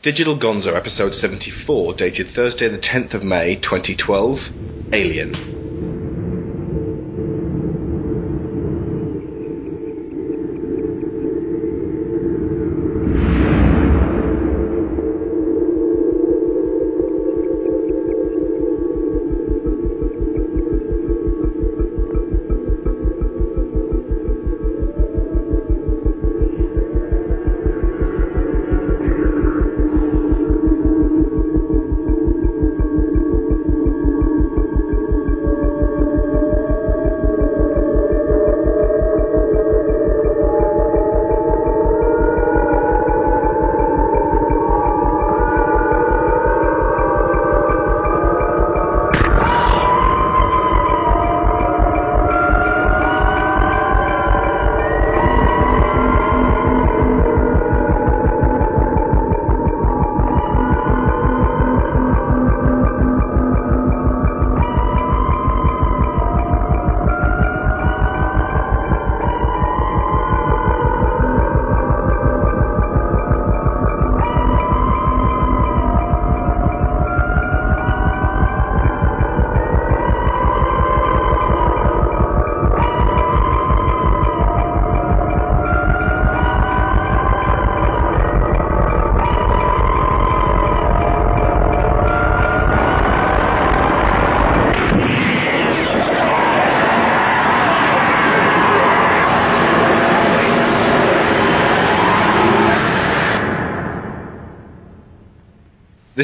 Digital Gonzo, episode 74, dated Thursday, the 10th of May, 2012. Alien.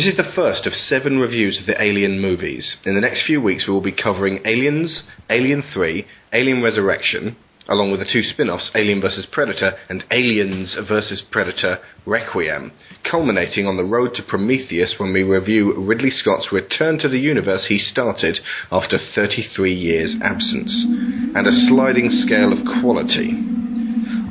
This is the first of seven reviews of the Alien movies. In the next few weeks, we will be covering Aliens, Alien 3, Alien Resurrection, along with the two spin offs, Alien vs. Predator and Aliens vs. Predator Requiem, culminating on the road to Prometheus when we review Ridley Scott's return to the universe he started after 33 years' absence, and a sliding scale of quality.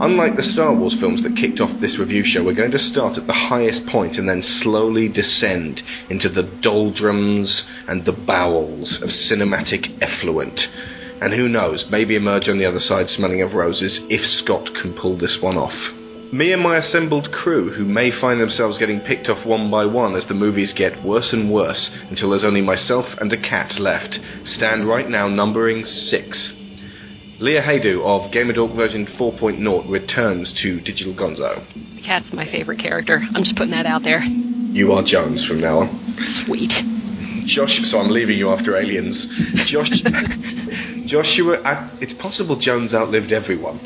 Unlike the Star Wars films that kicked off this review show, we're going to start at the highest point and then slowly descend into the doldrums and the bowels of cinematic effluent. And who knows, maybe emerge on the other side smelling of roses if Scott can pull this one off. Me and my assembled crew, who may find themselves getting picked off one by one as the movies get worse and worse until there's only myself and a cat left, stand right now numbering six. Leah Haydu of GamerDork version 4.0 returns to Digital Gonzo. The cat's my favorite character. I'm just putting that out there. You are Jones from now on. Sweet. Josh, so I'm leaving you after Aliens. Josh, Joshua, I, it's possible Jones outlived everyone.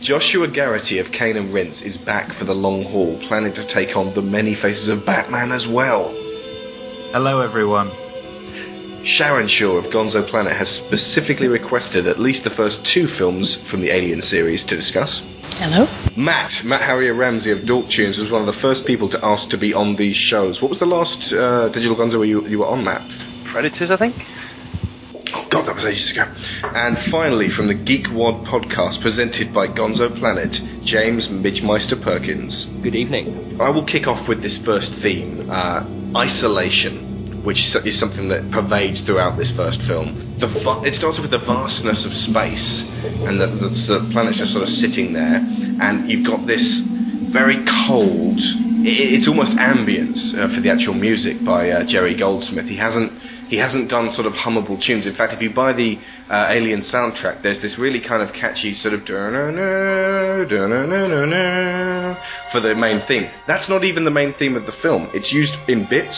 Joshua Garrity of Cane and Rinse is back for the long haul, planning to take on the many faces of Batman as well. Hello, everyone. Sharon Shaw of Gonzo Planet has specifically requested at least the first two films from the Alien series to discuss. Hello. Matt, Matt Harrier Ramsey of Dork Tunes was one of the first people to ask to be on these shows. What was the last uh, Digital Gonzo where you, you were on, Matt? Predators, I think. Oh god, that was ages ago. And finally, from the Geek Wad podcast presented by Gonzo Planet, James Midgemeister Perkins. Good evening. I will kick off with this first theme uh, isolation which is something that pervades throughout this first film. The it starts with the vastness of space, and the, the, the planet's just sort of sitting there, and you've got this very cold. It, it's almost ambience uh, for the actual music by uh, Jerry Goldsmith. He hasn't he hasn't done sort of hummable tunes. In fact, if you buy the uh, Alien soundtrack, there's this really kind of catchy sort of for the main theme. That's not even the main theme of the film. It's used in bits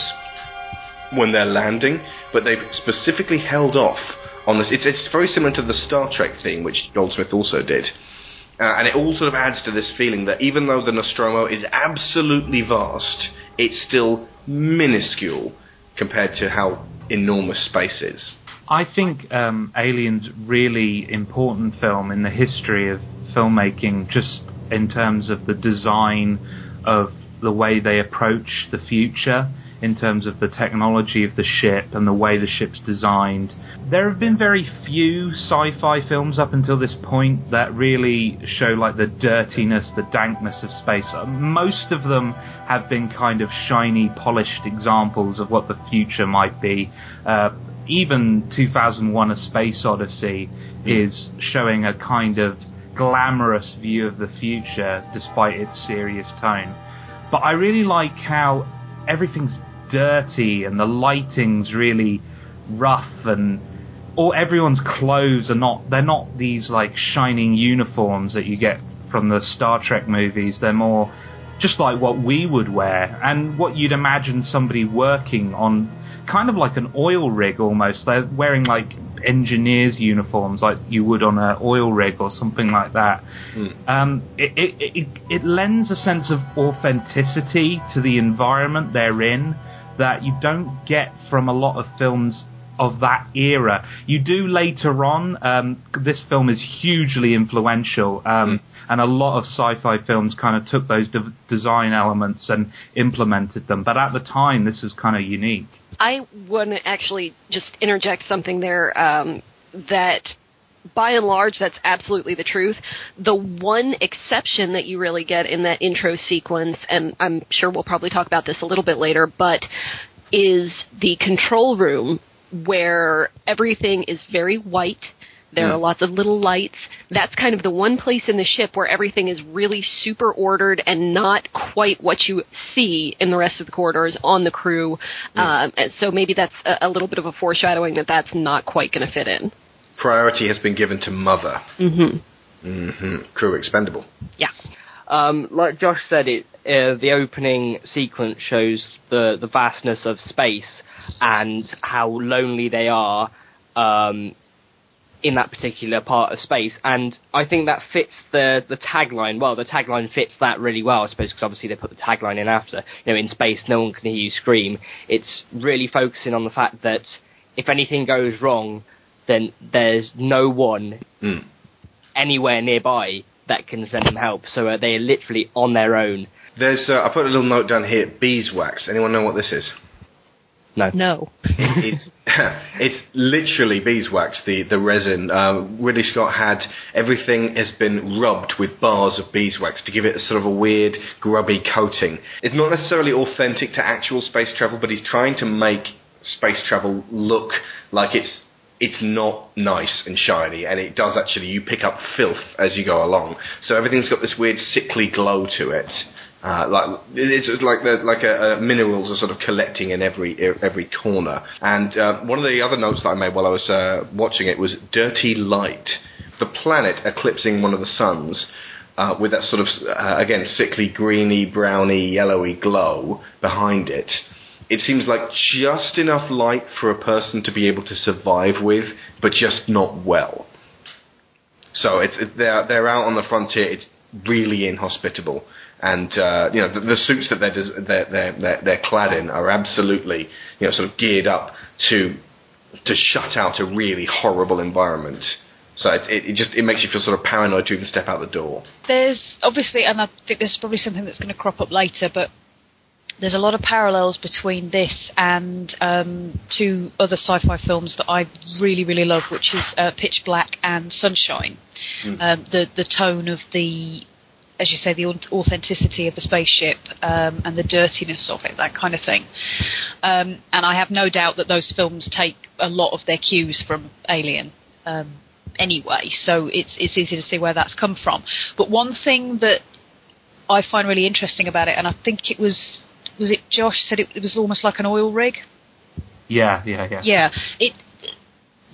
when they're landing, but they've specifically held off on this. It's, it's very similar to the Star Trek theme, which Goldsmith also did. Uh, and it all sort of adds to this feeling that even though the Nostromo is absolutely vast, it's still minuscule compared to how enormous space is. I think um, Alien's really important film in the history of filmmaking, just in terms of the design of the way they approach the future in terms of the technology of the ship and the way the ship's designed. There have been very few sci-fi films up until this point that really show like the dirtiness, the dankness of space. Uh, most of them have been kind of shiny, polished examples of what the future might be. Uh, even 2001: A Space Odyssey is showing a kind of glamorous view of the future despite its serious tone. but I really like how everything's dirty and the lighting's really rough and all everyone's clothes are not they're not these like shining uniforms that you get from the Star Trek movies. They're more just like what we would wear and what you'd imagine somebody working on kind of like an oil rig almost. They're wearing like engineers uniforms like you would on an oil rig or something like that. Mm. Um, it, it, it, it lends a sense of authenticity to the environment they're in that you don't get from a lot of films of that era. You do later on. Um, this film is hugely influential, um, and a lot of sci-fi films kind of took those de- design elements and implemented them. But at the time, this was kind of unique. I want to actually just interject something there um, that by and large, that's absolutely the truth. The one exception that you really get in that intro sequence, and I'm sure we'll probably talk about this a little bit later, but is the control room where everything is very white. There are lots of little lights. That's kind of the one place in the ship where everything is really super ordered and not quite what you see in the rest of the corridors on the crew. Um, and so maybe that's a, a little bit of a foreshadowing that that's not quite going to fit in. Priority has been given to Mother. Mm-hmm. Mm-hmm. Crew expendable. Yeah. Um, like Josh said, it uh, the opening sequence shows the the vastness of space and how lonely they are um, in that particular part of space. And I think that fits the the tagline well. The tagline fits that really well, I suppose, because obviously they put the tagline in after. You know, in space, no one can hear you scream. It's really focusing on the fact that if anything goes wrong, then there's no one Mm. anywhere nearby that can send them help. So uh, they're literally on their own. There's, uh, I put a little note down here. Beeswax. Anyone know what this is? No. No. it's it's literally beeswax, the the resin. Uh, Ridley Scott had everything has been rubbed with bars of beeswax to give it a sort of a weird grubby coating. It's not necessarily authentic to actual space travel, but he's trying to make space travel look like it's it's not nice and shiny, and it does actually. You pick up filth as you go along, so everything's got this weird sickly glow to it. Uh, like it's like the like a, a minerals are sort of collecting in every every corner. And uh, one of the other notes that I made while I was uh, watching it was dirty light. The planet eclipsing one of the suns. Uh, with that sort of uh, again sickly greeny browny yellowy glow behind it it seems like just enough light for a person to be able to survive with, but just not well. So it's it, they're they're out on the frontier. It's really inhospitable, and uh, you know the, the suits that they're, des- they're they're they're they're clad in are absolutely you know sort of geared up to to shut out a really horrible environment. So it, it, it just it makes you feel sort of paranoid to even step out the door. There's obviously, and I think this is probably something that's going to crop up later, but there's a lot of parallels between this and um, two other sci-fi films that I really, really love, which is uh, Pitch Black and Sunshine. Um, the the tone of the, as you say, the authenticity of the spaceship um, and the dirtiness of it, that kind of thing. Um, and I have no doubt that those films take a lot of their cues from Alien. Um, anyway, so it's it's easy to see where that's come from. But one thing that I find really interesting about it, and I think it was was it Josh said it, it was almost like an oil rig. Yeah, yeah, yeah. Yeah, it.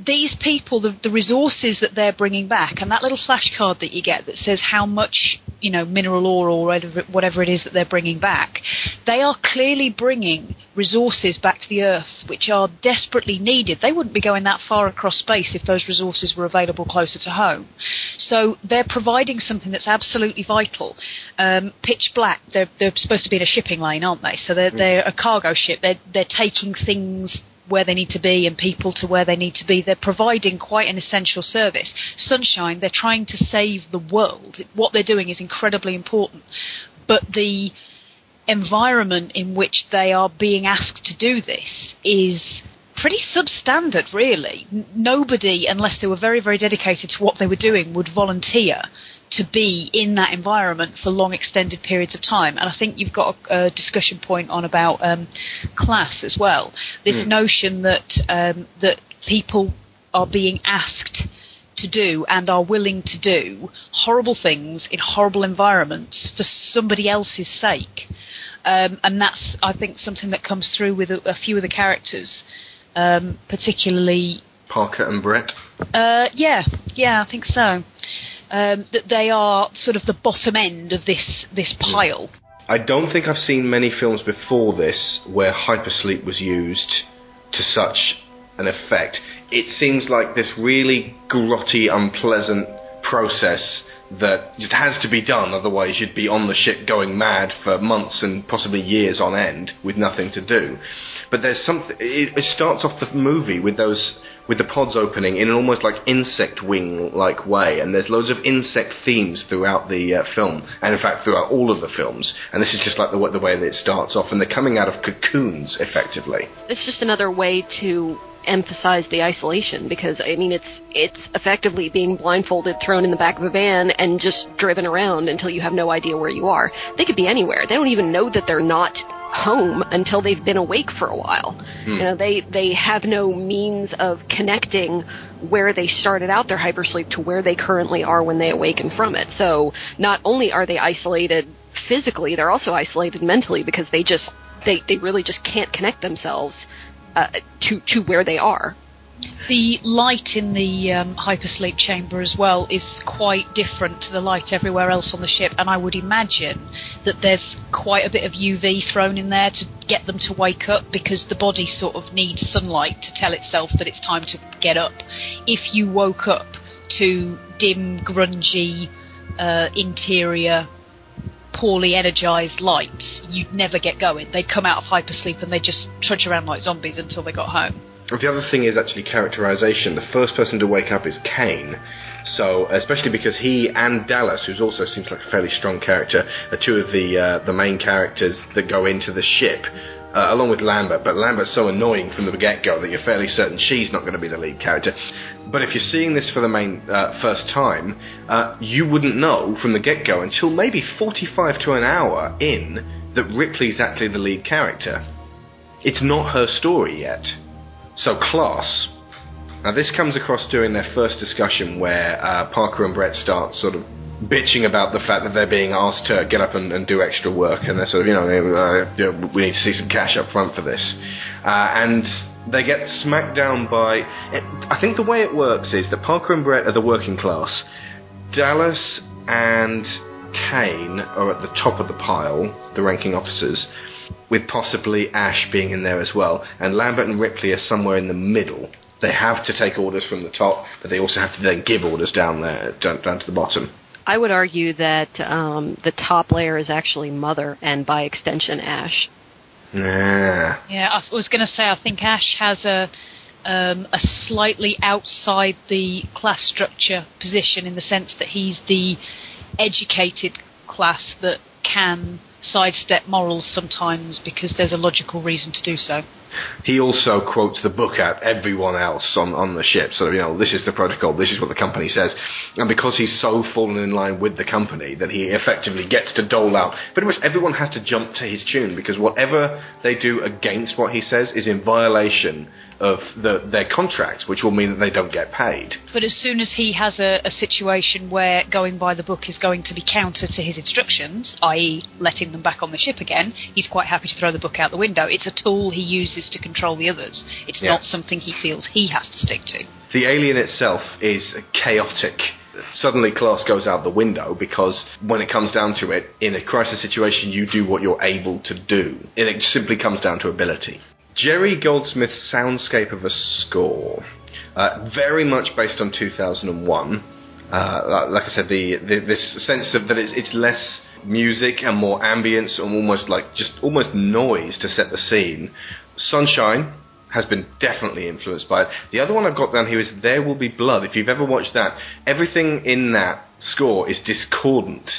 These people, the, the resources that they're bringing back, and that little flashcard that you get that says how much you know mineral ore or whatever, it is that they're bringing back, they are clearly bringing resources back to the Earth which are desperately needed. They wouldn't be going that far across space if those resources were available closer to home. So they're providing something that's absolutely vital. Um, pitch black. They're, they're supposed to be in a shipping lane, aren't they? So they're, they're a cargo ship. They're they're taking things where they need to be and people to where they need to be. They're providing quite an essential service. Sunshine, they're trying to save the world. What they're doing is incredibly important. But the environment in which they are being asked to do this is pretty substandard, really. Nobody, unless they were very, very dedicated to what they were doing, would volunteer to be in that environment for long, extended periods of time. And I think you've got a, a discussion point on about um, class as well. This notion that um, that people are being asked to do and are willing to do horrible things in horrible environments for somebody else's sake. Um, and that's, I think, something that comes through with a, a few of the characters, um, particularly. Parker and Brett. Uh, yeah, yeah, I think so. Um, that they are sort of the bottom end of this this pile. I don't think I've seen many films before this where hypersleep was used to such an effect. It seems like this really grotty, unpleasant process that just has to be done, otherwise you'd be on the ship going mad for months and possibly years on end with nothing to do. But there's something. It, it starts off the movie with those with the pods opening in an almost like insect wing like way, and there's loads of insect themes throughout the uh, film, and in fact throughout all of the films. And this is just like the, the way that it starts off, and they're coming out of cocoons effectively. It's just another way to emphasize the isolation because I mean it's it's effectively being blindfolded, thrown in the back of a van, and just driven around until you have no idea where you are. They could be anywhere. They don't even know that they're not home until they've been awake for a while. Hmm. You know, they they have no means of connecting where they started out their hypersleep to where they currently are when they awaken from it. So not only are they isolated physically, they're also isolated mentally because they just they they really just can't connect themselves uh, to to where they are. The light in the um, hypersleep chamber as well is quite different to the light everywhere else on the ship, and I would imagine that there's quite a bit of UV thrown in there to get them to wake up because the body sort of needs sunlight to tell itself that it's time to get up. If you woke up to dim, grungy uh, interior, poorly energized lights, you'd never get going. They'd come out of hypersleep and they'd just trudge around like zombies until they got home. The other thing is actually characterization. The first person to wake up is Kane. So, especially because he and Dallas, who also seems like a fairly strong character, are two of the uh, the main characters that go into the ship, uh, along with Lambert. But Lambert's so annoying from the get go that you're fairly certain she's not going to be the lead character. But if you're seeing this for the main uh, first time, uh, you wouldn't know from the get go until maybe 45 to an hour in that Ripley's actually the lead character. It's not her story yet. So, class. Now, this comes across during their first discussion where uh, Parker and Brett start sort of bitching about the fact that they're being asked to get up and, and do extra work, and they're sort of, you know, uh, you know, we need to see some cash up front for this. Uh, and they get smacked down by. I think the way it works is that Parker and Brett are the working class. Dallas and Kane are at the top of the pile, the ranking officers, with possibly Ash being in there as well. And Lambert and Ripley are somewhere in the middle. They have to take orders from the top, but they also have to then give orders down there, down, down to the bottom. I would argue that um, the top layer is actually Mother, and by extension, Ash. Nah. Yeah, I was going to say I think Ash has a um, a slightly outside the class structure position in the sense that he's the educated class that can sidestep morals sometimes because there's a logical reason to do so. He also quotes the book at everyone else on, on the ship. So, you know, this is the protocol, this is what the company says. And because he's so fallen in line with the company that he effectively gets to dole out, pretty much everyone has to jump to his tune because whatever they do against what he says is in violation of the, their contract, which will mean that they don't get paid. But as soon as he has a, a situation where going by the book is going to be counter to his instructions, i.e., letting them back on the ship again, he's quite happy to throw the book out the window. It's a tool he uses to control the others. It's Yeah. not something he feels he has to stick to. The alien itself is chaotic. Suddenly, class goes out the window because when it comes down to it, in a crisis situation, you do what you're able to do. And it simply comes down to ability. Jerry Goldsmith's soundscape of a score, uh, very much based on 2001. Uh, like I said, the, the this sense of that it's, it's less music and more ambience and almost like just almost noise to set the scene. Sunshine has been definitely influenced by it. The other one I've got down here is There Will Be Blood. If you've ever watched that, everything in that score is discordant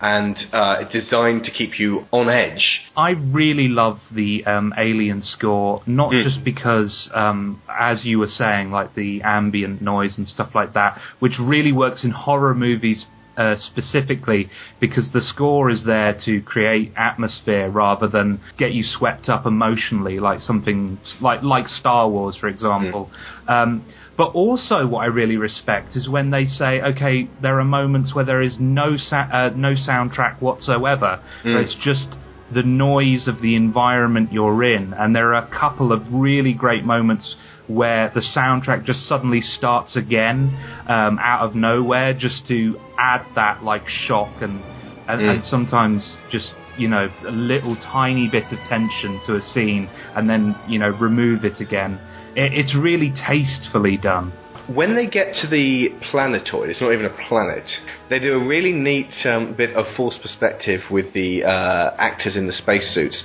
and uh, it's designed to keep you on edge. I really love the um, Alien score, not Mm. just because, um, as you were saying, like the ambient noise and stuff like that, which really works in horror movies uh, specifically because the score is there to create atmosphere rather than get you swept up emotionally, like something like like Star Wars, for example. Um, but also, what I really respect is when they say, "Okay, there are moments where there is no sa- uh, no soundtrack whatsoever. Where it's just the noise of the environment you're in, and there are a couple of really great moments where the soundtrack just suddenly starts again um, out of nowhere, just to add that like shock and and, and sometimes just you know a little tiny bit of tension to a scene, and then you know remove it again. It, it's really tastefully done. When they get to the planetoid, it's not even a planet. They do a really neat um, bit of forced perspective with the uh, actors in the spacesuits.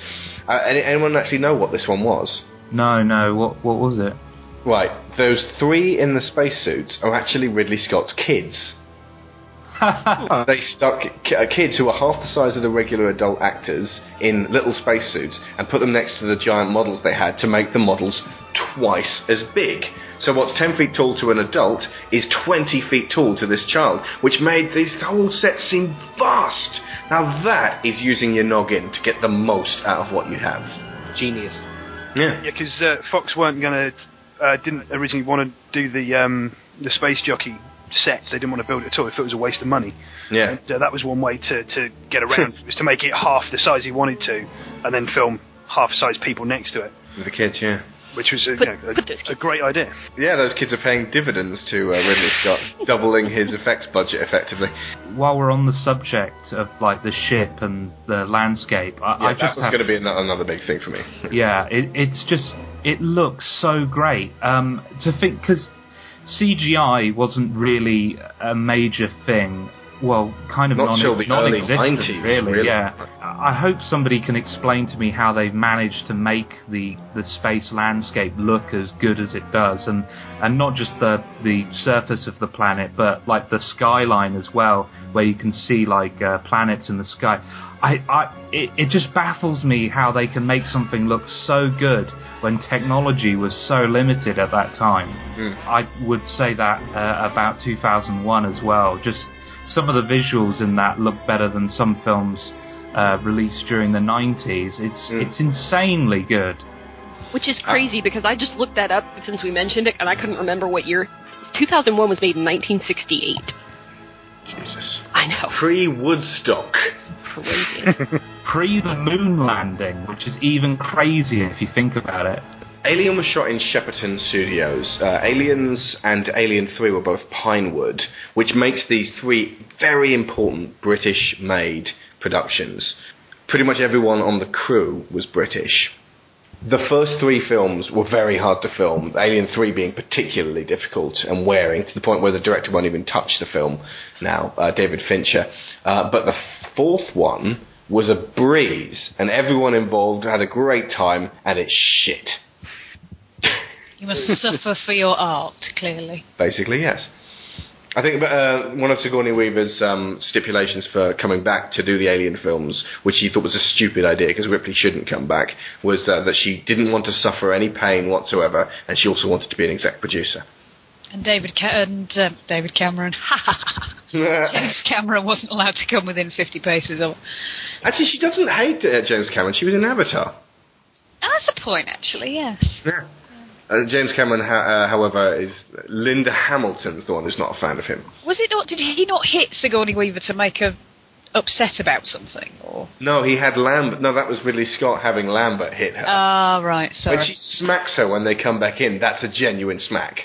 Uh, any, anyone actually know what this one was? No, no, what what was it? Right, those three in the spacesuits are actually Ridley Scott's kids. they stuck uh, kids who are half the size of the regular adult actors in little spacesuits and put them next to the giant models they had to make the models twice as big. So what's 10 feet tall to an adult is 20 feet tall to this child, which made this whole set seem vast. Now that is using your noggin to get the most out of what you have. Genius. Yeah. Yeah, because uh, Fox weren't gonna, uh, didn't originally want to do the um, the space jockey set. They didn't want to build it at all. They thought it was a waste of money. Yeah. And, uh, that was one way to, to get around was to make it half the size he wanted to, and then film half size people next to it, With the kids, yeah. Which was a, Put- you know, a, a great idea. Yeah, those kids are paying dividends to uh, Ridley Scott, doubling his effects budget effectively. While we're on the subject of like the ship and the landscape, I, Yeah, I that just was going to be ano- another big thing for me. yeah, it, it's just it looks so great. Um, to think because CGI wasn't really a major thing. Well, kind of Not non- till the early non-existent, 90s, really, really. Yeah, I hope somebody can explain to me how they've managed to make the the space landscape look as good as it does, and and not just the the surface of the planet, but like the skyline as well, where you can see like uh, planets in the sky. I, I it, it just baffles me how they can make something look so good when technology was so limited at that time. I would say that uh, about 2001 as well. Just some of the visuals in that look better than some films uh, released during the 90s. It's it's insanely good. Which is crazy because I just looked that up since we mentioned it and I couldn't remember what year. 2001 was made in 1968. Jesus. I know. Pre Woodstock. Crazy. Pre the moon landing, which is even crazier if you think about it. Alien was shot in Shepperton Studios. Uh, Aliens and Alien 3 were both Pinewood, which makes these three very important British made productions. Pretty much everyone on the crew was British. The first three films were very hard to film, Alien 3 being particularly difficult and wearing, to the point where the director won't even touch the film now, uh, David Fincher. Uh, but the fourth one was a breeze, and everyone involved had a great time, and it's shit. You must suffer for your art, clearly. Basically, yes. I think uh, one of Sigourney Weaver's um, stipulations for coming back to do the Alien films, which he thought was a stupid idea because Ripley shouldn't come back, was uh, that she didn't want to suffer any pain whatsoever, and she also wanted to be an exec producer. And David Ca- and uh, David Cameron. James Cameron wasn't allowed to come within 50 paces of. Actually, she doesn't hate uh, James Cameron. She was in Avatar. And that's a point, actually. Yes. Yeah. Uh, James Cameron, ha- uh, however, is Linda Hamilton's the one who's not a fan of him. Was it not? Did he not hit Sigourney Weaver to make her upset about something? Or No, he had Lambert. No, that was Ridley Scott having Lambert hit her. ah, right. Sorry. When she smacks her when they come back in, that's a genuine smack.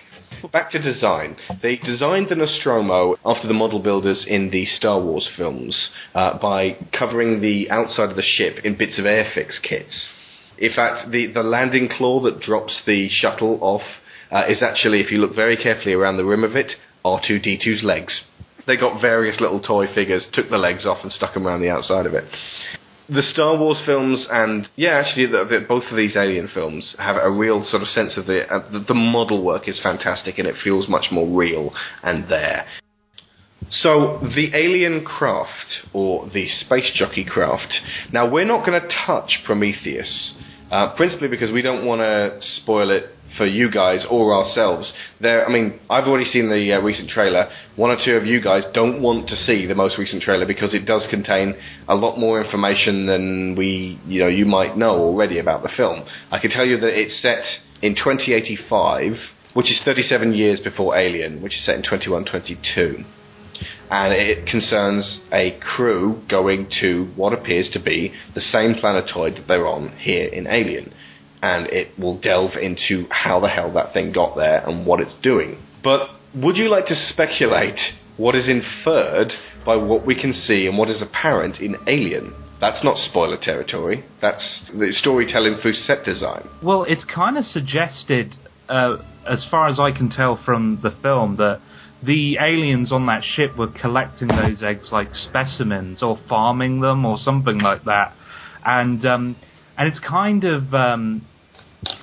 Back to design. They designed the Nostromo after the model builders in the Star Wars films uh, by covering the outside of the ship in bits of airfix kits. In fact, the, the landing claw that drops the shuttle off uh, is actually, if you look very carefully around the rim of it, R2D2's legs. They got various little toy figures, took the legs off, and stuck them around the outside of it the Star Wars films and yeah, actually, the, the, both of these Alien films have a real sort of sense of the, uh, the the model work is fantastic and it feels much more real and there. So, the alien craft, or the space jockey craft. Now, we're not going to touch Prometheus, uh, principally because we don't want to spoil it for you guys or ourselves. There, I mean, I've already seen the uh, recent trailer. One or two of you guys don't want to see the most recent trailer because it does contain a lot more information than we, you know, you might know already about the film. I can tell you that it's set in 2085, which is 37 years before Alien, which is set in 2122 and it concerns a crew going to what appears to be the same planetoid that they're on here in Alien. And it will delve into how the hell that thing got there and what it's doing. But would you like to speculate what is inferred by what we can see and what is apparent in Alien? That's not spoiler territory. That's the storytelling through set design. Well, it's kind of suggested, uh, as far as I can tell from the film, that the aliens on that ship were collecting those eggs like specimens or farming them or something like that, and um, and it's kind of um,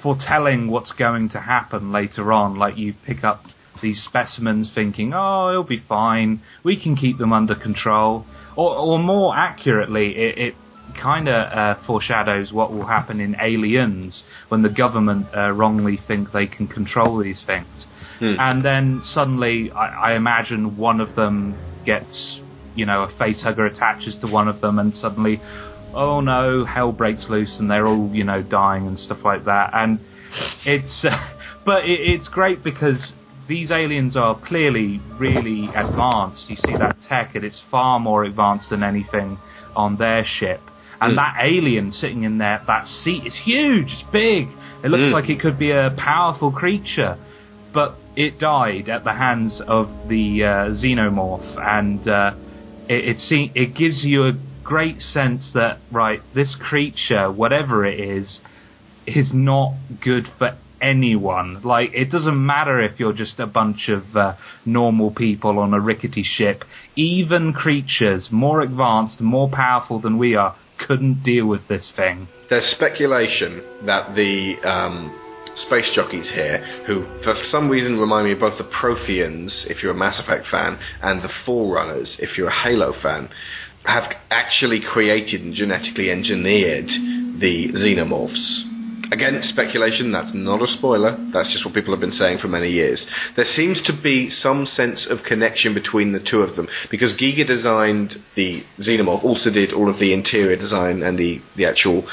foretelling what's going to happen later on. Like you pick up these specimens, thinking, "Oh, it'll be fine. We can keep them under control." Or, or more accurately, it, it kind of uh, foreshadows what will happen in Aliens when the government uh, wrongly think they can control these things. Hmm. And then suddenly, I, I imagine one of them gets, you know, a face hugger attaches to one of them, and suddenly, oh no, hell breaks loose, and they're all, you know, dying and stuff like that. And it's, uh, but it, it's great because these aliens are clearly really advanced. You see that tech, and it's far more advanced than anything on their ship. And Mm. that alien sitting in there, that seat is huge, it's big. It looks Mm. like it could be a powerful creature. But it died at the hands of the uh, xenomorph, and uh, it it, se- it gives you a great sense that right, this creature, whatever it is, is not good for anyone. Like, it doesn't matter if you're just a bunch of uh, normal people on a rickety ship. Even creatures more advanced, more powerful than we are, couldn't deal with this thing. There's speculation that the um, space jockeys here, who for some reason remind me of both the Protheans, if you're a Mass Effect fan, and the Forerunners, if you're a Halo fan, have actually created and genetically engineered the xenomorphs. Again, speculation, that's not a spoiler, that's just what people have been saying for many years. There seems to be some sense of connection between the two of them, because Giger designed the xenomorph, also did all of the interior design and the, the actual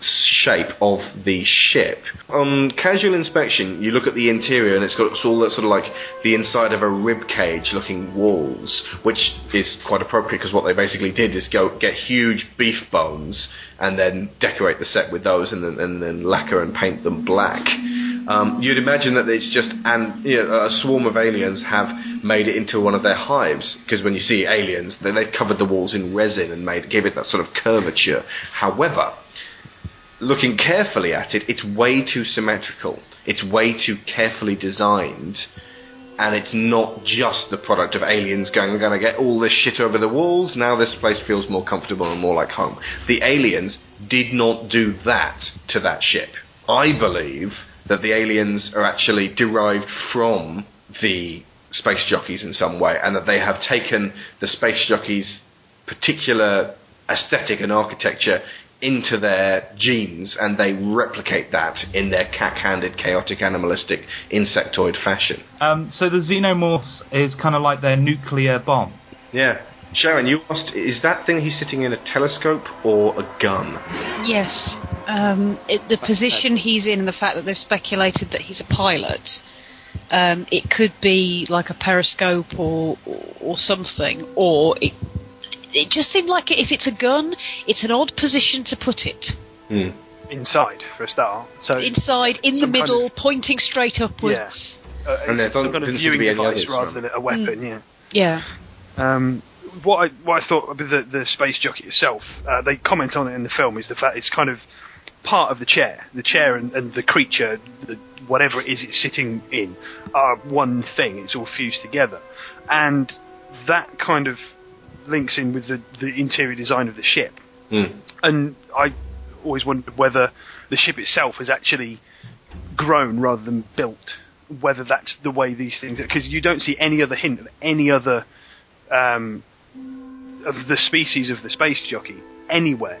shape of the ship. On casual inspection, you look at the interior and it's got all that sort of like the inside of a rib cage looking walls, which is quite appropriate because what they basically did is go get huge beef bones and then decorate the set with those and then, and then lacquer and paint them black. Um, you'd imagine that it's just and you know, a swarm of aliens have made it into one of their hives because when you see aliens, then they've covered the walls in resin and made gave it that sort of curvature. However, looking carefully at it, it's way too symmetrical. It's way too carefully designed. And it's not just the product of aliens going, I'm going to get all this shit over the walls, now this place feels more comfortable and more like home. The aliens did not do that to that ship. I believe that the aliens are actually derived from the space jockeys in some way, and that they have taken the space jockeys' particular aesthetic and architecture into their genes and they replicate that in their cack-handed, chaotic, animalistic, insectoid fashion. Um, so the xenomorph is kind of like their nuclear bomb. Yeah. Sharon, you asked, is that thing he's sitting in a telescope or a gun? Yes. Um, it, the position he's in and the fact that they've speculated that he's a pilot, um, it could be like a periscope or, or something, or it, it just seemed like if it's a gun, it's an odd position to put it. Hmm. inside for a start. So Inside, in the some kind middle, of- pointing straight upwards. uh, And there it's some kind of didn't seem to viewing device others rather from than a weapon. Yeah. Yeah. Um, what I what I thought of the the space jockey itself, uh, they comment on it in the film, is the fact it's kind of part of the chair. The chair and, and the creature, the, whatever it is it's sitting in, are one thing. It's all fused together, and that kind of links in with the, the interior design of the ship. Hmm. And I always wondered whether the ship itself has actually grown rather than built. Whether that's the way these things, because you don't see any other hint of any other um, of the species of the space jockey anywhere.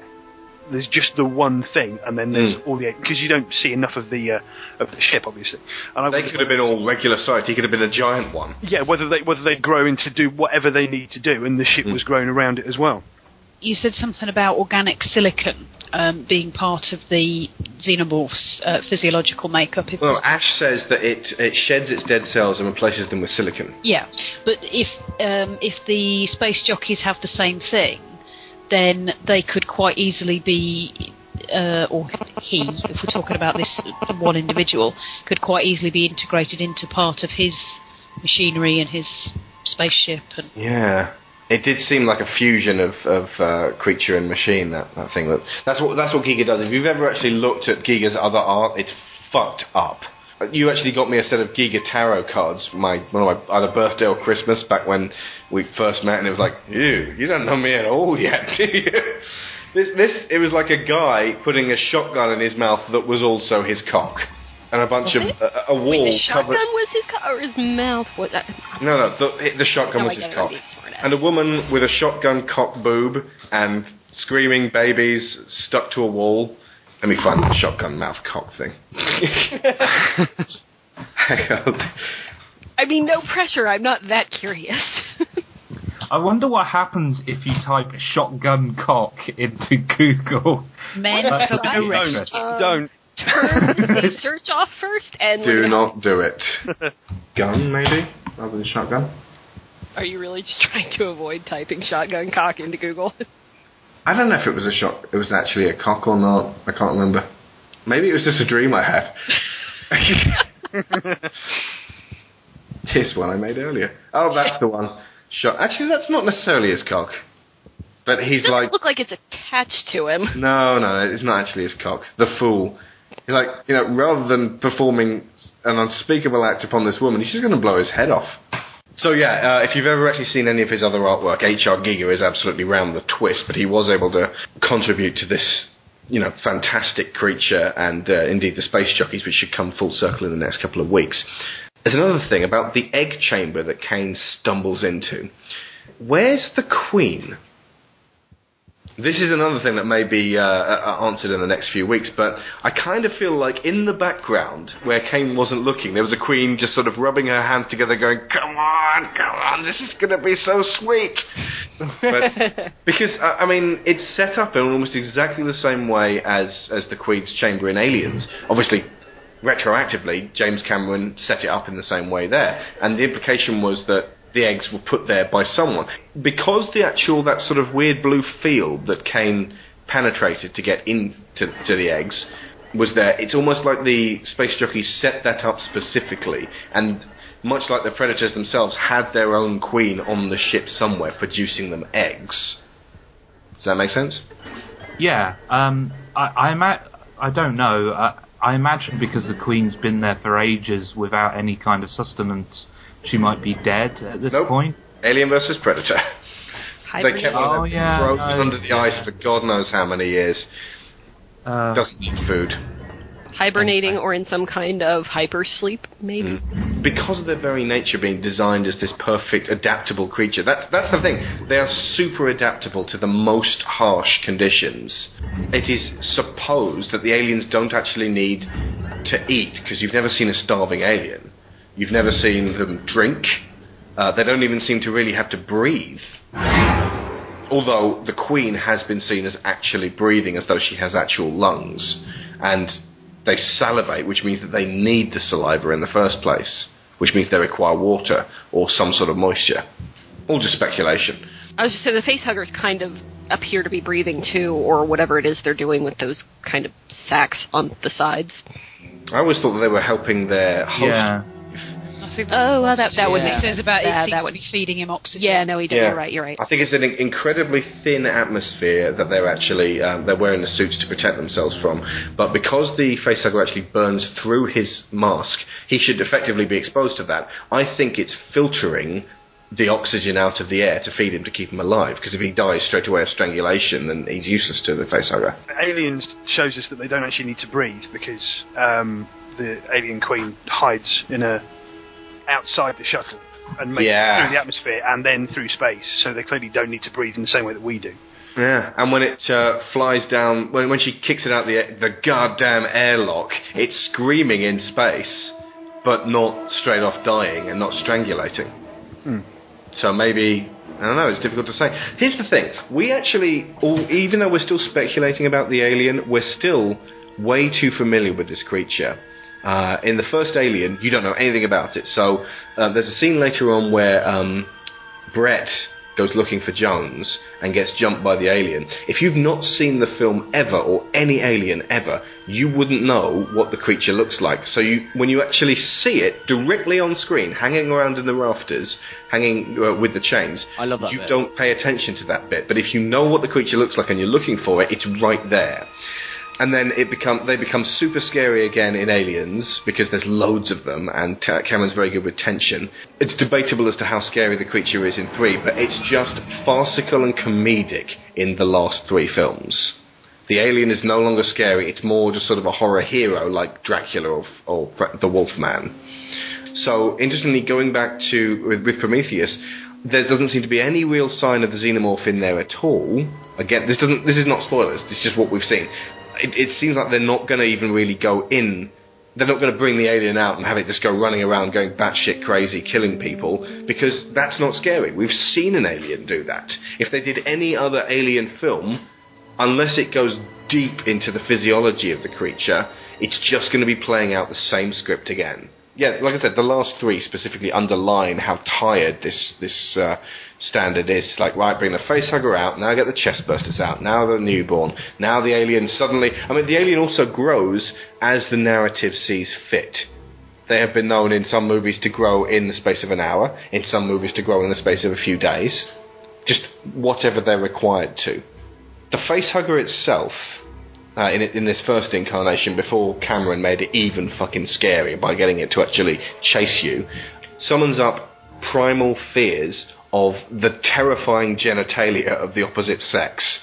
There's just the one thing, and then there's Mm. all the because you don't see enough of the uh, of the ship, obviously. And I They could have been all regular sized. He could have been a giant one. yeah, whether they whether they'd grow into do whatever they need to do, and the ship Mm. was growing around it as well. You said something about organic silicon um, being part of the xenomorph's uh, physiological makeup. If Well, Ash says that it, it sheds its dead cells and replaces them with silicon. Yeah, but if um, if the space jockeys have the same thing, then they could quite easily be, uh, or he, if we're talking about this one individual, could quite easily be integrated into part of his machinery and his spaceship. And Yeah. It did seem like a fusion of, of uh, creature and machine. That, that thing. That's what that's what Giger does. If you've ever actually looked at Giger's other art, it's fucked up. You actually got me a set of Giger tarot cards, my one of my either birthday or Christmas, back when we first met, and it was like, you, you don't know me at all yet, do you? This, this, it was like a guy putting a shotgun in his mouth that was also his cock, and a bunch Was of a, wall Wait, the shotgun covered. was his co- or his mouth was that? No, no, the, the shotgun No, was his cock. I'm being smart ass. And a woman with a shotgun cock boob and screaming babies stuck to a wall. Let me find the shotgun mouth cock thing. Hang on. I mean, no pressure. I'm not that curious. I wonder what happens if you type shotgun cock into Google. men That's are a going to big arrest interest. you. Um, Don't. Turn the search off first, and Do not do it. Gun, maybe? Rather than shotgun? Are you really just trying to avoid typing shotgun cock into Google? I don't know if it was a shot. It was actually a cock or not. I can't remember. Maybe it was just a dream I had. Here's one I made earlier. Oh, that's the one. Shot. Actually, that's not necessarily his cock. But he's Doesn't like, look like it's attached to him. no, no, it's not actually his cock. The fool. He's like, you know, rather than performing an unspeakable act upon this woman, he's just going to blow his head off. So yeah, uh, if you've ever actually seen any of his other artwork, H.R. Giger is absolutely round the twist, but he was able to contribute to this, you know, fantastic creature and uh, indeed the space jockeys, which should come full circle in the next couple of weeks. There's another thing about the egg chamber that Kane stumbles into. Where's the queen? This is another thing that may be uh, uh, answered in the next few weeks, but I kind of feel like in the background, where Kane wasn't looking, there was a queen just sort of rubbing her hands together, going, "Come on, come on, this is going to be so sweet." But because uh, I mean, it's set up in almost exactly the same way as as the Queen's chamber in Aliens. Obviously, retroactively, James Cameron set it up in the same way there, and the implication was that the eggs were put there by someone because the actual that sort of weird blue field that Kane penetrated to get into to the eggs was there. It's almost like the space jockeys set that up specifically, and much like the predators themselves had their own queen on the ship somewhere producing them eggs. Does that make sense? Yeah, um, I, I, ima- I don't know. I, I imagine because the Queen's been there for ages without any kind of sustenance, she might be dead at this Nope. point. Alien versus Predator. they kept Hibernating. her Oh, yeah, frozen no, under the yeah. ice for God knows how many years. Uh, Doesn't eat food. Hibernating or in some kind of hypersleep, maybe. Mm. Because of their very nature being designed as this perfect, adaptable creature. That's, that's the thing. They are super adaptable to the most harsh conditions. It is supposed that the aliens don't actually need to eat, because you've never seen a starving alien. You've never seen them drink. Uh, they don't even seem to really have to breathe. Although the Queen has been seen as actually breathing as though she has actual lungs. And they salivate, which means that they need the saliva in the first place, which means they require water or some sort of moisture. All just speculation. I was just saying the facehuggers kind of appear to be breathing too, or whatever it is they're doing with those kind of sacks on the sides. I always thought that they were helping their host. yeah. I Oh, well, that that what would it says about Yeah, it seems that to would. be feeding him oxygen. Yeah, no, he did. Yeah. You're right. You're right. I think it's an incredibly thin atmosphere that they're actually um, they're wearing the suits to protect themselves from. But because the face facehugger actually burns through his mask, he should effectively be exposed to that. I think it's filtering the oxygen out of the air to feed him to keep him alive. Because if he dies straight away of strangulation, then he's useless to the facehugger. Aliens shows us that they don't actually need to breathe because um, the alien queen hides in a outside the shuttle and makes Yeah. it through the atmosphere and then through space. So they clearly don't need to breathe in the same way that we do. Yeah, and when it uh, flies down, when, when she kicks it out the the goddamn airlock, it's screaming in space, but not straight off dying and not strangulating. So maybe I don't know. It's difficult to say. Here's the thing: we actually, all, even though we're still speculating about the alien, we're still way too familiar with this creature. Uh, in the first Alien, you don't know anything about it. So uh, there's a scene later on where um, Brett goes looking for Jones and gets jumped by the alien. If you've not seen the film ever or any alien ever, you wouldn't know what the creature looks like. So you, when you actually see it directly on screen, hanging around in the rafters, hanging uh, with the chains, I love that you bit. don't pay attention to that bit. But if you know what the creature looks like and you're looking for it, it's right there. And then it become they become super scary again in Aliens because there's loads of them, and T- Cameron's very good with tension. It's debatable as to how scary the creature is in three, but it's just farcical and comedic in the last three films. The alien is no longer scary; it's more just sort of a horror hero like Dracula or, or the Wolfman. So, interestingly, going back to with, with Prometheus, there doesn't seem to be any real sign of the xenomorph in there at all. Again, this doesn't. This is not spoilers. This is just what we've seen. It, it seems like they're not going to even really go in. They're not going to bring the alien out and have it just go running around going batshit crazy, killing people, because that's not scary. We've seen an alien do that. If they did any other alien film, unless it goes deep into the physiology of the creature, it's just going to be playing out the same script again. Yeah, like I said, the last three specifically underline how tired this this uh, standard is. Like, right, bring the face hugger out, now get the chest bursters out, now the newborn, now the alien suddenly. I mean, the alien also grows as the narrative sees fit. They have been known in some movies to grow in the space of an hour, in some movies to grow in the space of a few days. Just whatever they're required to. The facehugger itself, uh, in, in this first incarnation, before Cameron made it even fucking scary by getting it to actually chase you, summons up primal fears of the terrifying genitalia of the opposite sex.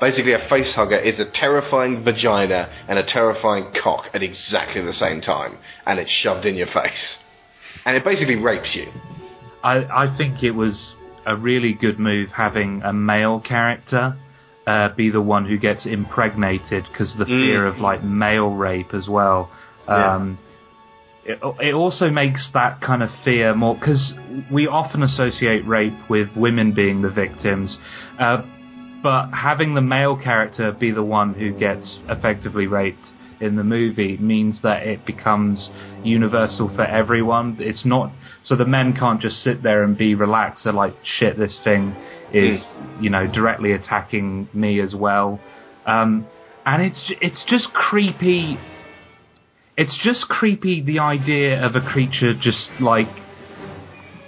Basically, a facehugger is a terrifying vagina and a terrifying cock at exactly the same time, and it's shoved in your face. And it basically rapes you. I, I think it was a really good move having a male character uh, be the one who gets impregnated because the fear of like male rape as well. Yeah. Um, it, it also makes that kind of fear more because we often associate rape with women being the victims, uh, but having the male character be the one who gets effectively raped in the movie means that it becomes universal for everyone. It's not so the men can't just sit there and be relaxed. They're like, shit, this thing is you know directly attacking me as well, um, and it's it's just creepy. It's just creepy the idea of a creature just like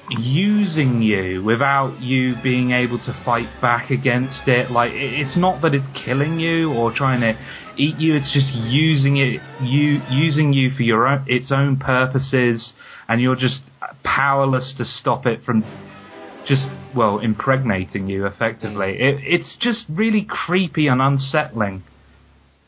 using you without you being able to fight back against it. Like it's not that it's killing you or trying to eat you. It's just using it, you using you for your own its own purposes, and you're just powerless to stop it from just well impregnating you effectively. It, it's just really creepy and unsettling.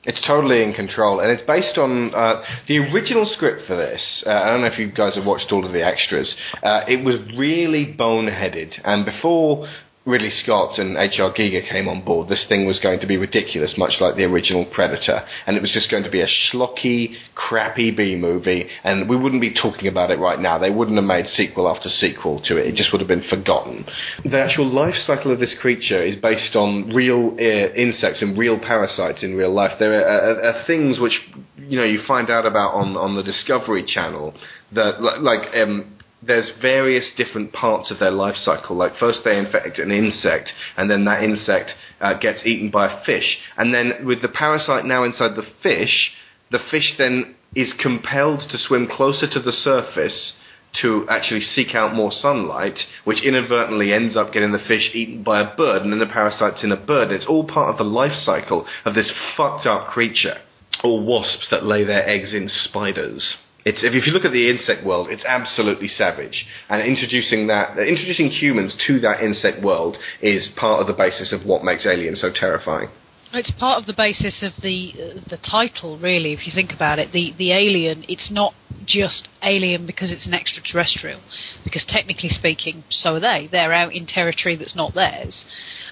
It's totally in control, and it's based on uh, the original script for this. Uh, I don't know if you guys have watched all of the extras. Uh, it was really boneheaded, and before Ridley Scott and H.R. Giger came on board, this thing was going to be ridiculous, much like the original Predator, and it was just going to be a schlocky, crappy B movie, and we wouldn't be talking about it right now. They wouldn't have made sequel after sequel to it. It just would have been forgotten. The actual life cycle of this creature is based on real uh, insects and real parasites in real life. There are, are, are things which you know you find out about on on the Discovery Channel that like um, there's various different parts of their life cycle. Like first they infect an insect, and then that insect uh, gets eaten by a fish, and then with the parasite now inside the fish, the fish then is compelled to swim closer to the surface to actually seek out more sunlight, which inadvertently ends up getting the fish eaten by a bird, and then the parasite's in a bird. It's all part of the life cycle of this fucked up creature. Or wasps that lay their eggs in spiders. It's, if you look at the insect world, it's absolutely savage. And introducing that, introducing humans to that insect world is part of the basis of what makes Alien so terrifying. It's part of the basis of the uh, the title, really. If you think about it, the the alien. It's not just alien because it's an extraterrestrial, because technically speaking, so are they. They're out in territory that's not theirs.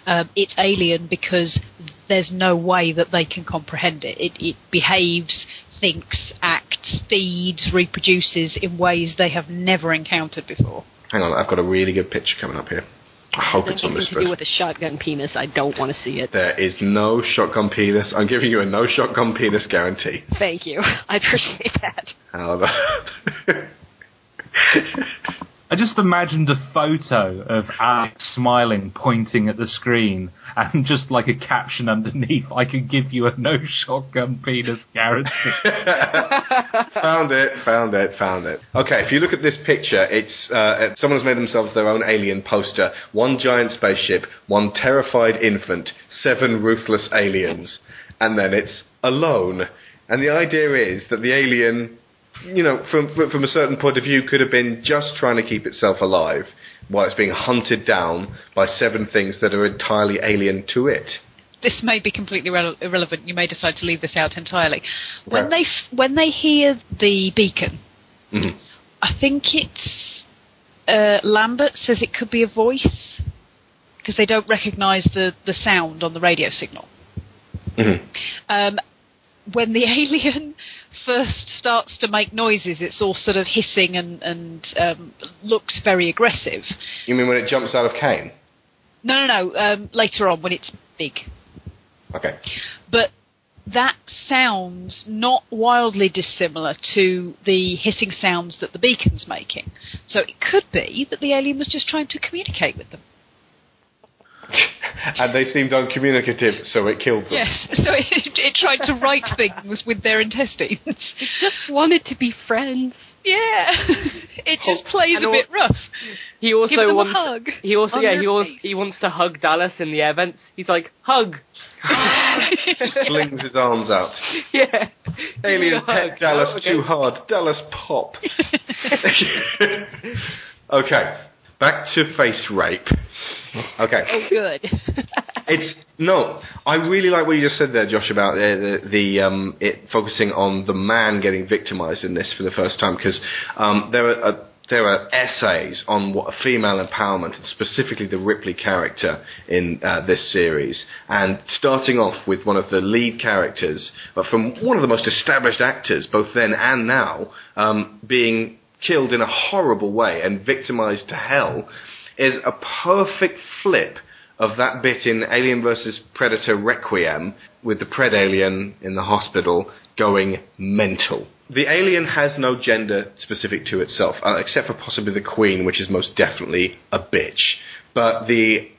Um, it's alien because there's no way that they can comprehend it. It, it behaves, thinks, acts, feeds, reproduces in ways they have never encountered before. Hang on, I've got a really good picture coming up here. I hope it's on Anything this to do list. with a shotgun penis. I don't want to see it. There is no shotgun penis. I'm giving you a no shotgun penis guarantee. Thank you. I appreciate that. I just imagined a photo of Alex smiling, pointing at the screen, and just like a caption underneath, I could give you a no shotgun penis guarantee. found it, found it, found it. Okay, if you look at this picture, it's uh, someone's made themselves their own alien poster. One giant spaceship, one terrified infant, seven ruthless aliens, and then it's alone. And the idea is that the alien, you know, from from a certain point of view, could have been just trying to keep itself alive while it's being hunted down by seven things that are entirely alien to it. this may be completely irre- irrelevant. You may decide to leave this out entirely. When Right. they f- when they hear the beacon, Mhm. I think it's uh, Lambert says it could be a voice because they don't recognise the the sound on the radio signal. Mhm. Um, when the alien first starts to make noises, it's all sort of hissing and and um, looks very aggressive. You mean when it jumps out of Kane? No, no, no. Um, later on, when it's big. Okay. but that sounds not wildly dissimilar to the hissing sounds that the beacon's making. So it could be that the alien was just trying to communicate with them. and they seemed uncommunicative, so it killed them. Yes, so it, it tried to write things with their intestines. It just wanted to be friends. Yeah, it just plays And a al- bit rough. He also Give them a wants. hug He also yeah. He wants. face. He wants to hug Dallas in the air vents. He's like hug. Just slings his arms out. yeah. Alien pet Dallas Oh, okay. too hard. Dallas pop. okay, back to face rape. Okay, Oh, good. it's no. I really like what you just said there, Josh, about the the, the um, it focusing on the man getting victimized in this for the first time because um, there are. Uh, there are essays on what female empowerment, and specifically the Ripley character in uh, this series. And starting off with one of the lead characters, but from one of the most established actors, both then and now, um, being killed in a horrible way and victimized to hell, is a perfect flip of that bit in Alien vs. Predator Requiem with the Pred alien in the hospital going mental. The alien has no gender specific to itself, uh, except for possibly the Queen, which is most definitely a bitch. But the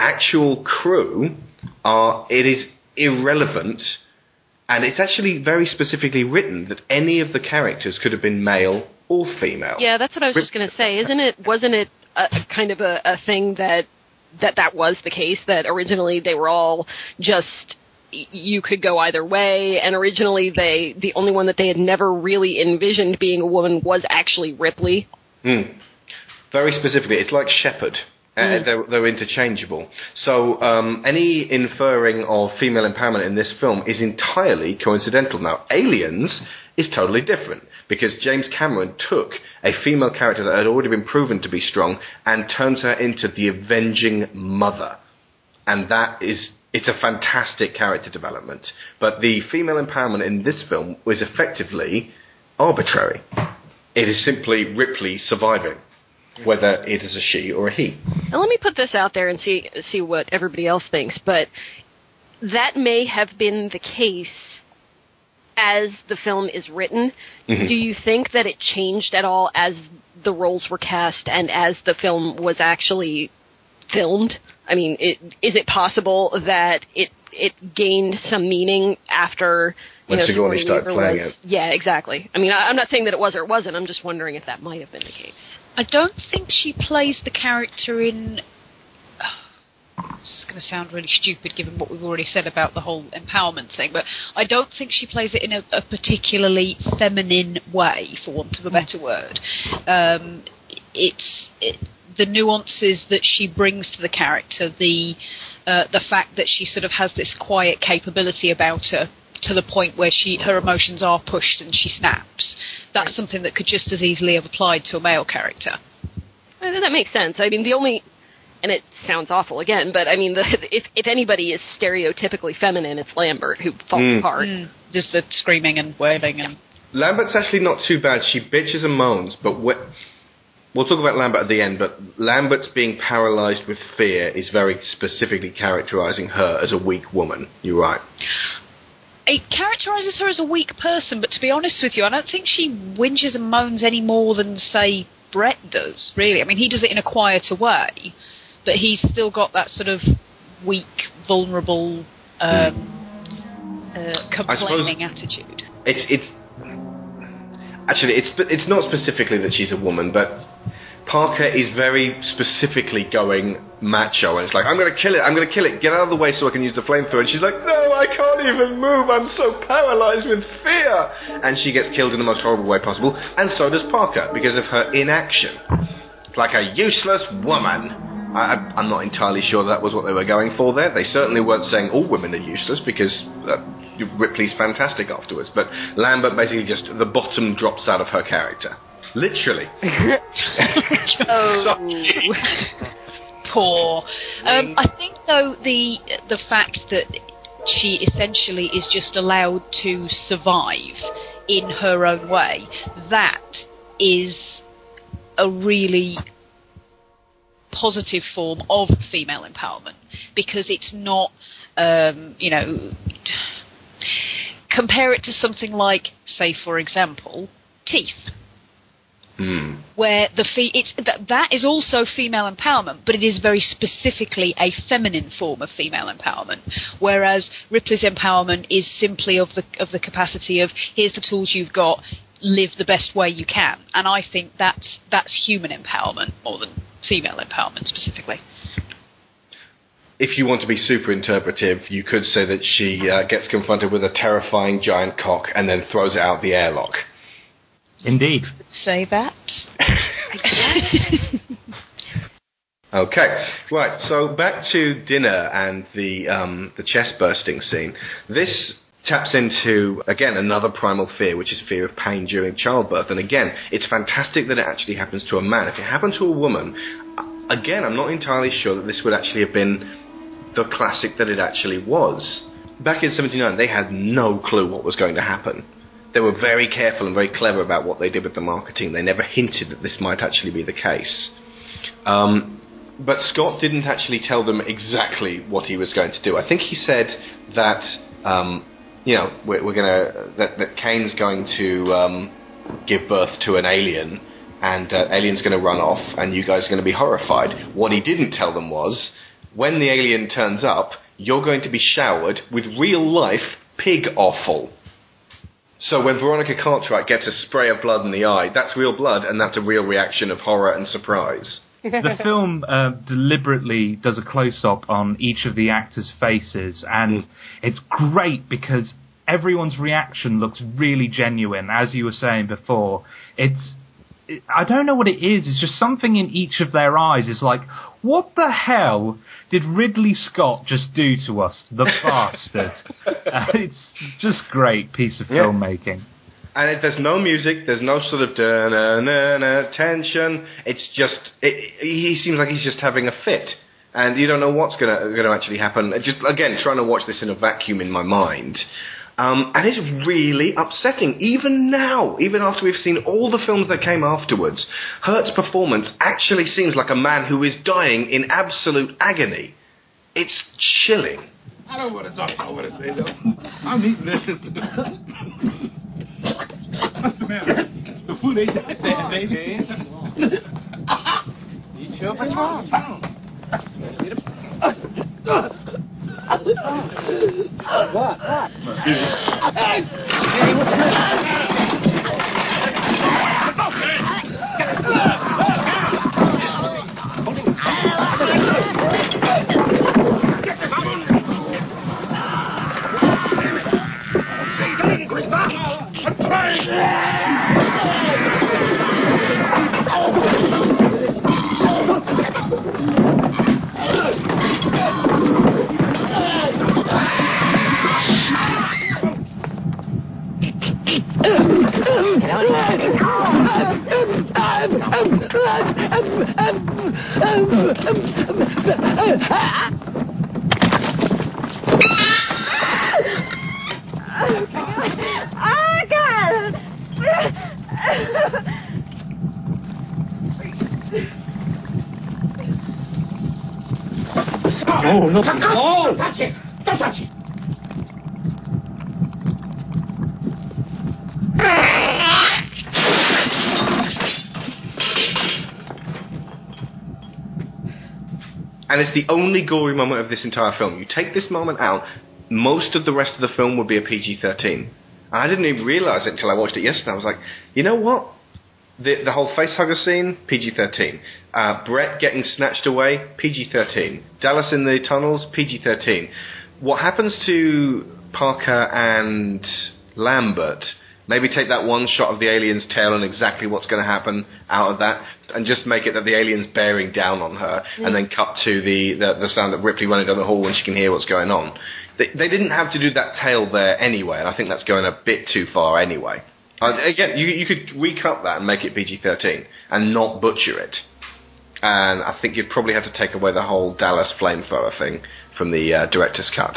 actual crew are, it is irrelevant, and it's actually very specifically written that any of the characters could have been male or female. Yeah, that's what I was just going to say. Isn't it? Wasn't it a, kind of a, a thing that that that was the case? That originally they were all just you could go either way, and originally they the only one that they had never really envisioned being a woman was actually Ripley. Mm. Very specifically, it's like shepherd. Uh, they're, they're interchangeable. So um, any inferring of female empowerment in this film is entirely coincidental. Now, Aliens is totally different because James Cameron took a female character that had already been proven to be strong and turns her into the avenging mother and that is it's a fantastic character development. But the female empowerment in this film was effectively arbitrary. It is simply Ripley surviving, whether it is a she or a he. Now let me put this out there and see see what everybody else thinks, but that may have been the case as the film is written. Mhm. Do you think that it changed at all as the roles were cast and as the film was actually filmed? I mean, it, is it possible that it it gained some meaning after you When know, Sigourney Sigourney started Weaver playing was, it. Yeah, exactly. I mean, I, I'm not saying that it was or it wasn't. I'm just wondering if that might have been the case. I don't think she plays the character in. This is going to sound really stupid given what we've already said about the whole empowerment thing, but I don't think she plays it in a, a particularly feminine way, for want of a better word. Um, it's it, the nuances that she brings to the character, the uh, the fact that she sort of has this quiet capability about her to the point where she her emotions are pushed and she snaps. that's something that could just as easily have applied to a male character. I think that makes sense. I mean, the only, and it sounds awful again, but I mean, the, if if anybody is stereotypically feminine, it's Lambert who falls Mm. apart. Just the screaming and wailing and Lambert's actually not too bad. She bitches and moans, but wh- we'll talk about Lambert at the end. But Lambert's being paralysed with fear is very specifically characterising her as a weak woman. You're right. it characterises her as a weak person, but to be honest with you, I don't think she whinges and moans any more than, say, Brett does, really. I mean, he does it in a quieter way, but he's still got that sort of weak, vulnerable, um, uh, complaining attitude. It's it's actually it's it's not specifically that she's a woman, but Parker is very specifically going macho, and it's like I'm going to kill it, I'm going to kill it, get out of the way so I can use the flamethrower. And she's like, No, I can't even move, I'm so paralyzed with fear, and she gets killed in the most horrible way possible, and so does Parker because of her inaction, like a useless woman. I, I- I'm not entirely sure that was what they were going for there. They certainly weren't saying all women are useless because uh, Ripley's fantastic afterwards. But Lambert basically just the bottom drops out of her character, literally. Oh, Poor. Um, I think though the the fact that she essentially is just allowed to survive in her own way, that is a really positive form of female empowerment because it's not, um, you know, compare it to something like, say, for example, teeth Hmm. where the fee, it's that that is also female empowerment, but it is very specifically a feminine form of female empowerment. Whereas Ripley's empowerment is simply of the of the capacity of here's the tools you've got, live the best way you can, and I think that's that's human empowerment more than female empowerment specifically. If you want to be super interpretive, you could say that she uh, gets confronted with a terrifying giant cock and then throws it out the airlock. Indeed. Say that. Okay, right. So back to dinner and the um, the chest bursting scene. This taps into again another primal fear, which is fear of pain during childbirth. And again, it's fantastic that it actually happens to a man. If it happened to a woman, again, I'm not entirely sure that this would actually have been the classic that it actually was. Back in '79, they had no clue what was going to happen. They were very careful and very clever about what they did with the marketing. They never hinted that this might actually be the case. Um, but Scott didn't actually tell them exactly what he was going to do. I think he said that um, you know we're, we're gonna that, that Kane's going to um, give birth to an alien, and uh, alien's going to run off, and you guys are going to be horrified. What he didn't tell them was when the alien turns up, you're going to be showered with real life pig offal. So when Veronica Cartwright gets a spray of blood in the eye, that's real blood, and that's a real reaction of horror and surprise. The film uh, deliberately does a close up on each of the actors' faces, and it's great because everyone's reaction looks really genuine. As you were saying before, it's it, I don't know what it is. It's just something in each of their eyes is like, what the hell did Ridley Scott just do to us, the bastard? Uh, it's just great piece of Yeah. filmmaking. And it, there's no music, there's no sort of tension. It's just it, he seems like he's just having a fit, and you don't know what's gonna gonna actually happen. Just again, trying to watch this in a vacuum in my mind. Um, and it's really upsetting, even now, even after we've seen all the films that came afterwards. Hurt's performance actually seems like a man who is dying in absolute agony. It's chilling. I don't want to talk about what it say though. I'm eating this. What's the matter? The food ain't that bad, baby. You chill What's wrong? What? What? Oh, And it's the only gory moment of this entire film. You take this moment out, most of the rest of the film would be a PG 13. And I didn't even realise it until I watched it yesterday. I was like, you know what? The, the whole facehugger scene, PG 13. Uh, Brett getting snatched away, PG 13. Dallas in the tunnels, PG 13. What happens to Parker and Lambert? Maybe take that one shot of the alien's tail and exactly what's going to happen out of that, and just make it that the alien's bearing down on her, and then cut to the, the the sound of Ripley running down the hall when she can hear what's going on. They, they didn't have to do that tail there anyway, and I think that's going a bit too far anyway. Uh, again, you you could recut that and make it PG-13 and not butcher it. And I think you'd probably have to take away the whole Dallas flamethrower thing from the uh, director's cut.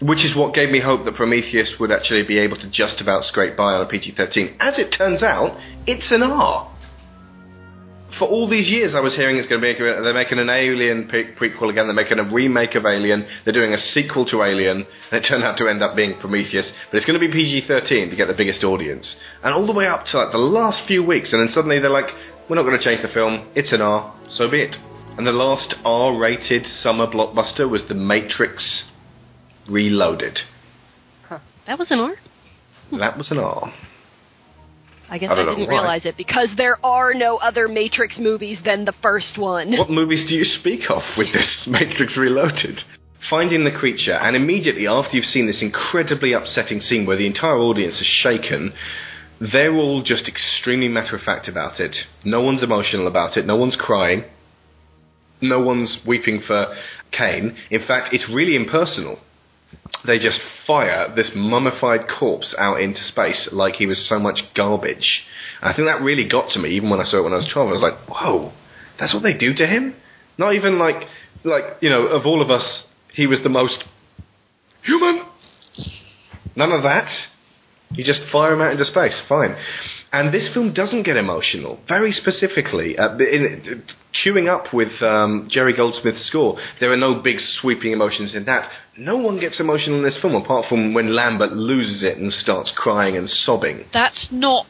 Which is what gave me hope that Prometheus would actually be able to just about scrape by on a PG 13. As it turns out, it's an R. For all these years, I was hearing it's going to be they're making an Alien pre- prequel again. They're making a remake of Alien. They're doing a sequel to Alien, and it turned out to end up being Prometheus. But it's going to be PG-13 to get the biggest audience, and all the way up to like the last few weeks, and then suddenly they're like, "We're not going to change the film. It's an R, so be it." And the last R-rated summer blockbuster was The Matrix Reloaded. That was an R. Hmm. That was an R. I guess I I, didn't realize it because there are no other Matrix movies than the first one. What movies do you speak of with this Matrix Reloaded? Finding the creature, and immediately after you've seen this incredibly upsetting scene where the entire audience is shaken, they're all just extremely matter of fact about it. No one's emotional about it, no one's crying, no one's weeping for Kane. In fact, it's really impersonal. They just fire this mummified corpse out into space like he was so much garbage. And I think that really got to me, even when I saw it when I was 12. I was like, whoa, that's what they do to him? Not even like, like you know, of all of us, he was the most human. None of that. You just fire him out into space. Fine. And this film doesn't get emotional. Very specifically, uh, in, queuing up with um, Jerry Goldsmith's score, there are no big sweeping emotions in that. No one gets emotional in this film apart from when Lambert loses it and starts crying and sobbing. That's not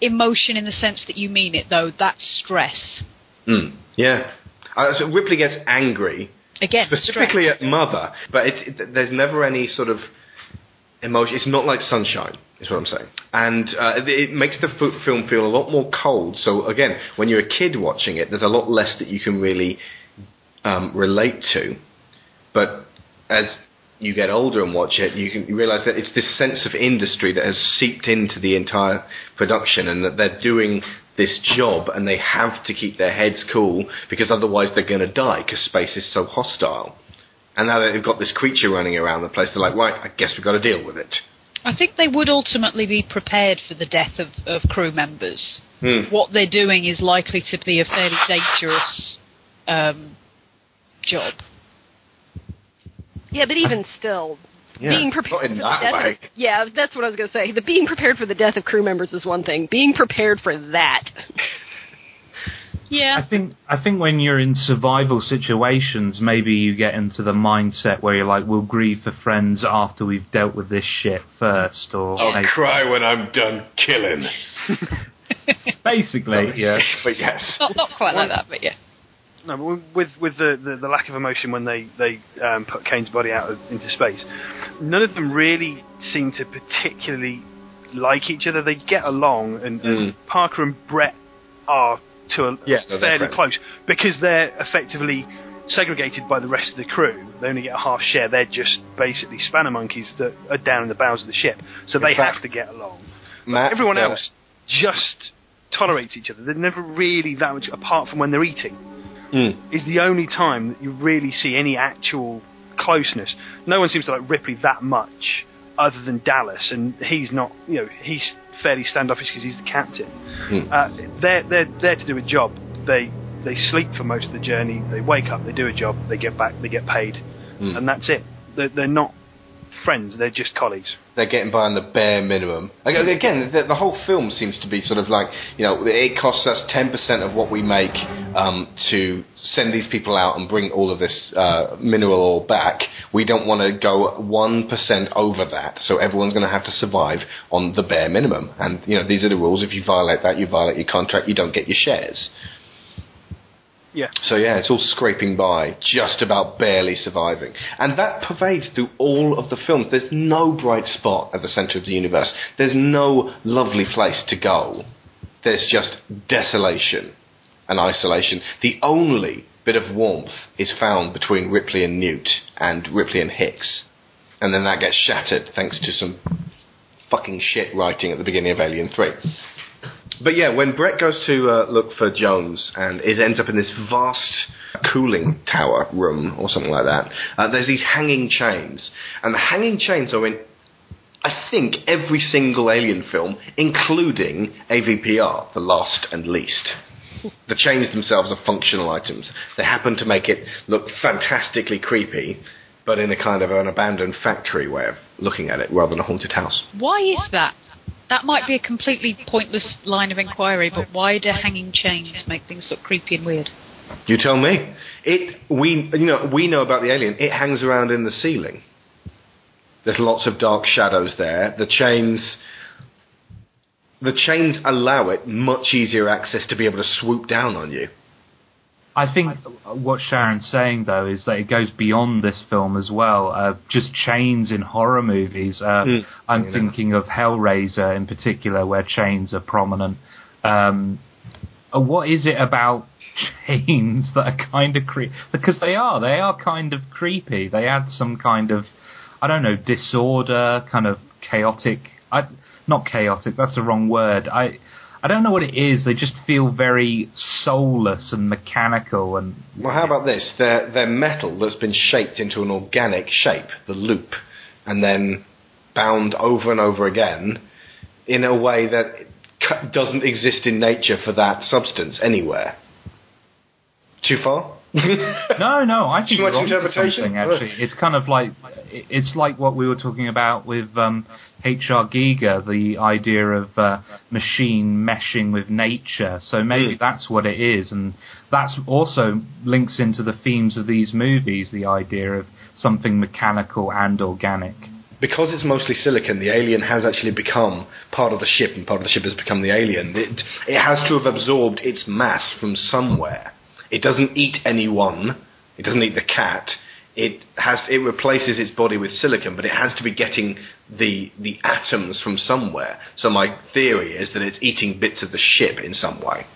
emotion in the sense that you mean it, though. That's stress. Mm, yeah. Uh, so Ripley gets angry, Again, specifically stress. at Mother, but it, it, there's never any sort of emotion. It's not like Sunshine, is what I'm saying. And uh, it, makes the f- film feel a lot more cold. So again, when you're a kid watching it, there's a lot less that you can really um, relate to. But as you get older and watch it, you can you realize that it's this sense of industry that has seeped into the entire production, and that they're doing this job, and they have to keep their heads cool because otherwise they're going to die because space is so hostile. And now that they've got this creature running around the place, they're like, right, I guess we've got to deal with it. I think they would ultimately be prepared for the death of, of crew members. Hmm. What they're doing is likely to be a fairly dangerous um, job. Yeah, but even still, Yeah, being prepared for the death way. Of, yeah, that's what I was going to say. The being prepared for the death of crew members is one thing. Being prepared for that. Yeah. I think I think when you're in survival situations, maybe you get into the mindset where you're like, we'll grieve for friends after we've dealt with this shit first, or I'll maybe- cry when I'm done killing. basically, yeah. But yes. Not, not quite like that, but yeah. No, but with with the, the, the lack of emotion when they they um, put Kane's body out of, into space, none of them really seem to particularly like each other. They get along, and, and Mm. Parker and Brett are to a Yeah, no, fairly close because they're effectively segregated by the rest of the crew. They only get a half share. They're just basically spanner monkeys that are down in the bowels of the ship, so they fact, have to get along. Matt, Everyone uh, else just tolerates each other. They're never really that much apart from when they're eating Mm. is the only time that you really see any actual closeness. No one seems to like Ripley that much, other than Dallas, and he's not. You know, he's fairly standoffish because he's the captain. Hmm. Uh, they're they're there to do a job. They they sleep for most of the journey. They wake up, they do a job, they get back, they get paid, Hmm. and that's it. They're, they're not friends. They're just colleagues. They're getting by on the bare minimum. Again, the, the whole film seems to be sort of like, you know, it costs us 10% of what we make um, to send these people out and bring all of this uh, mineral ore back. We don't want to go 1% over that, so everyone's going to have to survive on the bare minimum. And, you know, these are the rules. If you violate that, you violate your contract, you don't get your shares. Yeah. So yeah, it's all scraping by, just about barely surviving. And that pervades through all of the films. There's no bright spot at the center of the universe. There's no lovely place to go. There's just desolation and isolation. The only bit of warmth is found between Ripley and Newt and Ripley and Hicks. And then that gets shattered thanks to some fucking shit writing at the beginning of Alien 3. But yeah, when Brett goes to uh, look for Jones and it ends up in this vast cooling tower room or something like that, uh, there's these hanging chains, and the hanging chains are in, I think, every single Alien film, including AVPR, the last and least. The chains themselves are functional items. They happen to make it look fantastically creepy, but in a kind of an abandoned factory way of looking at it rather than a haunted house. Why is that? That might be a completely pointless line of inquiry, but why do hanging chains make things look creepy and weird? You tell me. It we you know we know about the alien. It hangs around in the ceiling. There's lots of dark shadows there. The chains the chains allow it much easier access to be able to swoop down on you. I think what Sharon's saying though is that it goes beyond this film as well. Uh, just chains in horror movies. Uh, Mm. I'm Yeah. thinking of Hellraiser in particular, where chains are prominent. Um, uh, what is it about chains that are kind of creepy? Because they are. They are kind of creepy. They add some kind of, I don't know, disorder, kind of chaotic. I, not chaotic. That's the wrong word. I. I don't know what it is. They just feel very soulless and mechanical, and Well, how about this? They're, they're metal that's been shaped into an organic shape, the loop, and then bound over and over again in a way that doesn't exist in nature for that substance anywhere. Too far? no, no, I think Too much interpretation? something, Actually, it's kind of like it's like what we were talking about with um, H.R. Giger, the idea of uh, machine meshing with nature. So maybe Mm. that's what it is, and that's also links into the themes of these movies. The idea of something mechanical and organic. because it's mostly silicon, the alien has actually become part of the ship, and part of the ship has become the alien. It, it has to have absorbed its mass from somewhere. It doesn't eat anyone. It doesn't eat the cat. It has it replaces its body with silicon, but it has to be getting the the atoms from somewhere. So my theory is that it's eating bits of the ship in some way.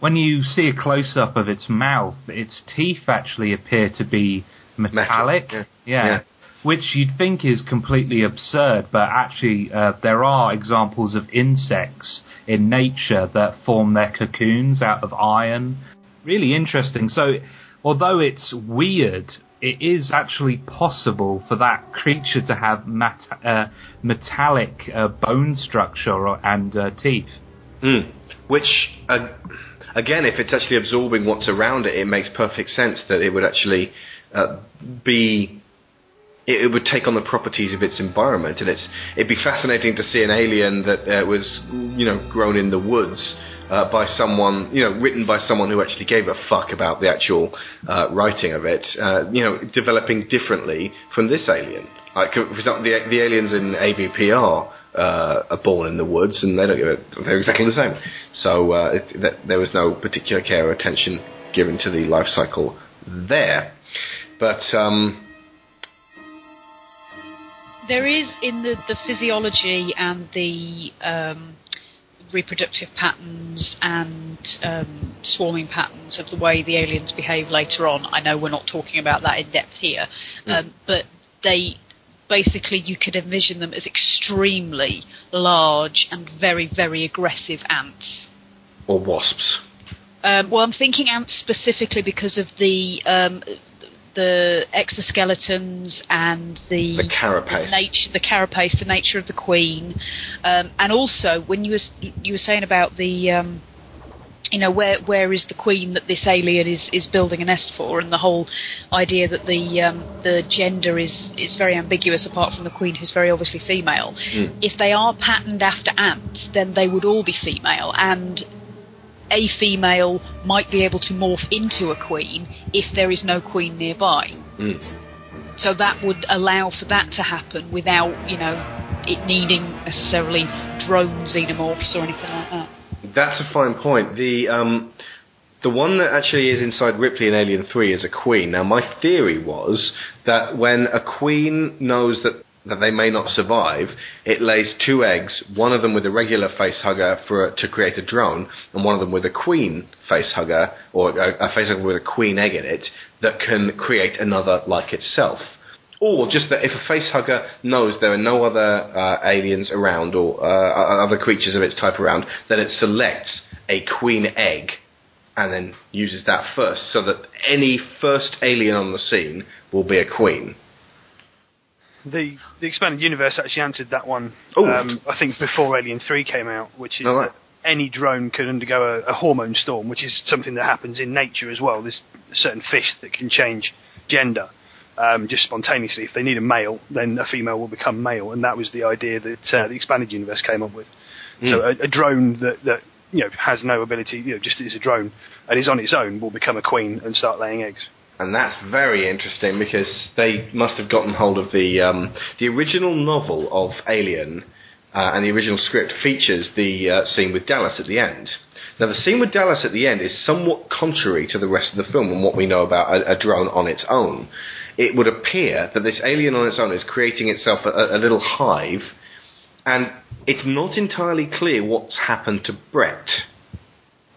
When you see a close up of its mouth, its teeth actually appear to be metallic. yeah. Yeah. Yeah. Which you'd think is completely absurd, but actually uh, there are examples of insects in nature that form their cocoons out of iron. Really interesting. So, although it's weird, it is actually possible for that creature to have mat- uh, metallic uh, bone structure or, and uh, teeth. Mm. Which, uh, again, if it's actually absorbing what's around it, it makes perfect sense that it would actually uh, be. It, would take on the properties of its environment, and it's it'd be fascinating to see an alien that uh, was, you know, grown in the woods uh, by someone, you know, written by someone who actually gave a fuck about the actual uh, writing of it, uh, you know, developing differently from this alien. Like, for example, the, the aliens in AVPR uh, are born in the woods, and they don't give. They're exactly the same. So uh, it, that, there was no particular care or attention given to the life cycle there. But um, There is in the, the physiology and the um, reproductive patterns and um, swarming patterns of the way the aliens behave later on. I know we're not talking about that in depth here, um, but they basically you could envision them as extremely large and very very aggressive ants. or wasps. Um, well, I'm thinking ants specifically because of the um, the exoskeletons and the The carapace. nature, the carapace, the nature of the queen, um, and also when you were you were saying about the. Um, you know where where is the queen that this alien is, is building a nest for, and the whole idea that the um, the gender is is very ambiguous apart from the queen who's very obviously female. If they are patterned after ants, then they would all be female, and a female might be able to morph into a queen if there is no queen nearby. Mm. So that would allow for that to happen without you know it needing necessarily drone xenomorphs or anything like that. That's a fine point. The um, the one that actually is inside Ripley in Alien Three is a queen. Now, my theory was that when a queen knows that that they may not survive, it lays two eggs, one of them with a regular face hugger for to create a drone, and one of them with a queen face hugger or a, a face hugger with a queen egg in it that can create another like itself. Or just that if a face hugger knows there are no other uh, aliens around or uh, other creatures of its type around, then it selects a queen egg and then uses that first, so that any first alien on the scene will be a queen. The the expanded universe actually answered that one. Oh. Um, I think before Alien Three came out, which is Oh, right. that any drone could undergo a, a hormone storm, which is something that happens in nature as well. There's certain fish that can change gender um, just spontaneously. If they need a male, then a female will become male, and that was the idea that uh, the expanded universe came up with. So a, a drone that that you know has no ability, you know, just is a drone and is on its own, will become a queen and start laying eggs. And that's very interesting because they must have gotten hold of the um, the original novel of Alien, uh, and the original script features the uh, scene with Dallas at the end. Now, the scene with Dallas at the end is somewhat contrary to the rest of the film and what we know about a, a drone on its own. It would appear that this alien on its own is creating itself a, a little hive, and it's not entirely clear what's happened to Brett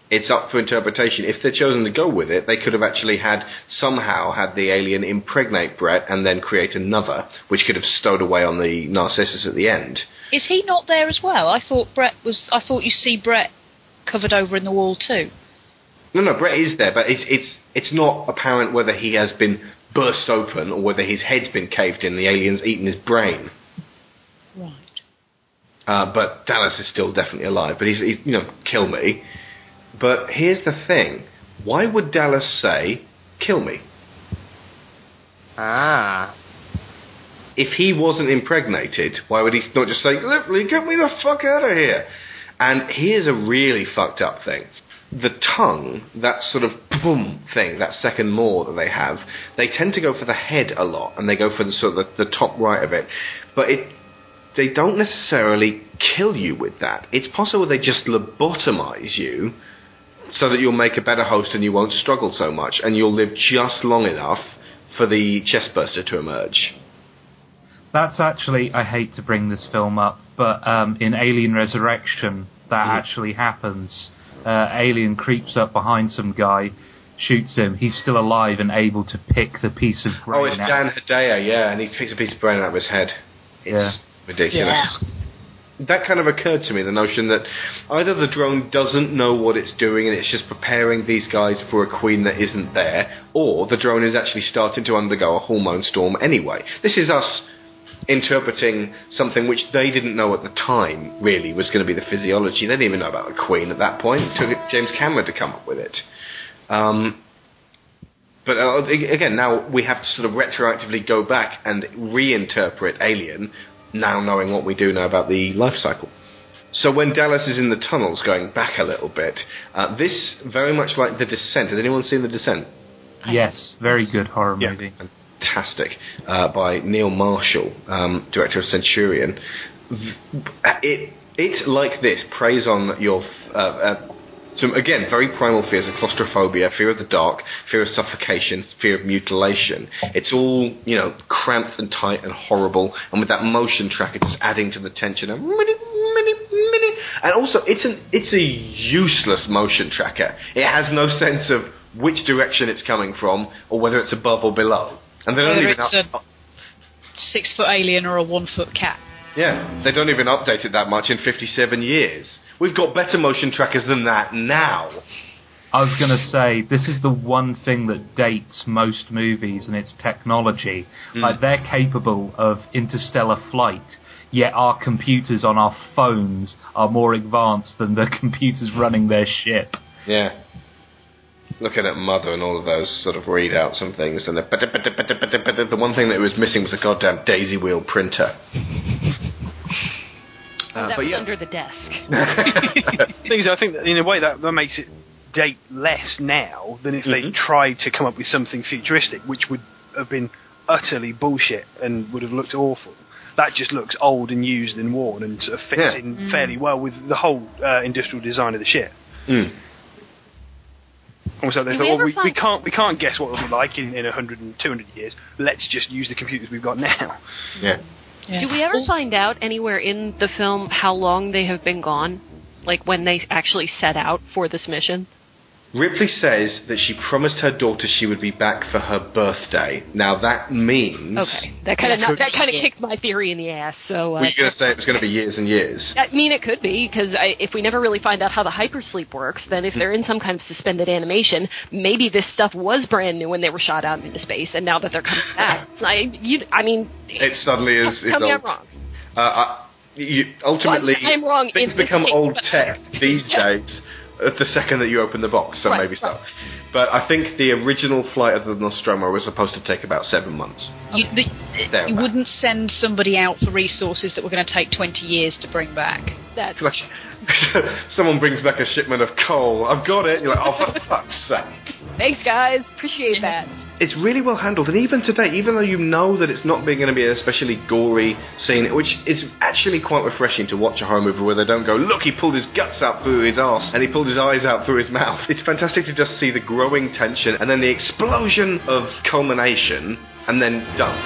it's up for interpretation. If they'd chosen to go with it, they could have actually had somehow had the alien impregnate Brett and then create another, which could have stowed away on the Narcissus at the end. Is he not there as well? I thought Brett was. I thought you see Brett covered over in the wall too. No, no, Brett is there, but it's it's it's not apparent whether he has been burst open or whether his head's been caved in. The alien's eaten his brain. Right. Uh, but Dallas is still definitely alive. But he's, he's, you know, kill me. But here's the thing: why would Dallas say, "Kill me"? Ah. if he wasn't impregnated, why would he not just say, literally, get me the fuck out of here"? And here's a really fucked up thing: the tongue, that sort of boom thing, that second maw that they have, they tend to go for the head a lot, and they go for the sort of the, the top right of it, but it. They don't necessarily kill you with that. It's possible they just lobotomize you so that you'll make a better host and you won't struggle so much, and you'll live just long enough for the chestburster to emerge. That's actually, I hate to bring this film up, but um, in Alien Resurrection, that actually happens. Uh, Alien creeps up behind some guy, shoots him. He's still alive and able to pick the piece of brain Oh, it's out. Dan Hedaya, yeah, and he picks a piece of brain out of his head. It's ridiculous. That kind of occurred to me, the notion that either the drone doesn't know what it's doing and it's just preparing these guys for a queen that isn't there, or the drone is actually starting to undergo a hormone storm anyway. This is us interpreting something which they didn't know at the time really was going to be the physiology. They didn't even know about the queen at that point. It took James Cameron to come up with it. Um, but uh, again, now we have to sort of retroactively go back and reinterpret Alien, now knowing what we do know about the life cycle. So when Dallas is in the tunnels, going back a little bit, uh, this very much like The Descent. Has anyone seen The Descent? Yes, very good horror Yeah. movie. fantastic uh, by Neil Marshall, um, director of Centurion. V- It it like this preys on your uh, some again very primal fears of claustrophobia, fear of the dark, fear of suffocation, fear of mutilation. It's all you know cramped and tight and horrible, and with that motion tracker just adding to the tension. And. And also, it's an it's a useless motion tracker. It has no sense of which direction it's coming from or whether it's above or below. And they don't Whether even it's up- a six foot alien or a one foot cat. yeah, they don't even update it that much in 57 years. We've got better motion trackers than that now. I was going to say this is the one thing that dates most movies and its technology. Hmm. Like they're capable of interstellar flight, yet our computers on our phones are more advanced than the computers running their ship. Yeah. Looking at Mother and all of those sort of readouts and things, and the, the one thing that was missing was a goddamn daisy wheel printer. Uh, that but was yeah. under the desk. thing is, I think in a way that, that makes it date less now than if Mhm. they tried to come up with something futuristic, which would have been utterly bullshit and would have looked awful. That just looks old and used and worn and sort of fits Yeah. in fairly well with the whole uh, industrial design of the ship. Mm. Almost like they Did thought, we well, ever we, we can't we can't guess what it'll be like in, in 100 and 200 years. Let's just use the computers we've got now. Yeah. Yeah. Do we ever find out anywhere in the film how long they have been gone? Like when they actually set out for this mission? Ripley says that she promised her daughter she would be back for her birthday. Now that means. Okay, that kind of Could- that kind of kicked my theory in the ass. So uh, Were you going to say it was going to be years and years? I mean, it could be because if we never really find out how the hypersleep works, then if they're in some kind of suspended animation, maybe this stuff was brand new when they were shot out into space, and now that they're coming back, I, you, I mean, It suddenly is. is tell me I'm wrong. Uh, I, you, ultimately, Well, I'm wrong things become case, old tech these Yeah. days. The second that you open the box, so Right, maybe so. right. But I think the original flight of the Nostromo was supposed to take about seven months. You, the, you wouldn't send somebody out for resources that were going to take 20 years to bring back. That's Like, someone brings back a shipment of coal. I've got it. You're like, oh, for fuck's sake. thanks, guys. Appreciate that. It's really well handled, and even today, even though you know that it's not going to be an especially gory scene, which is actually quite refreshing to watch a horror movie where they don't go, look, he pulled his guts out through his ass and he pulled his eyes out through his mouth. It's fantastic to just see the growing tension and then the explosion of culmination, and then done.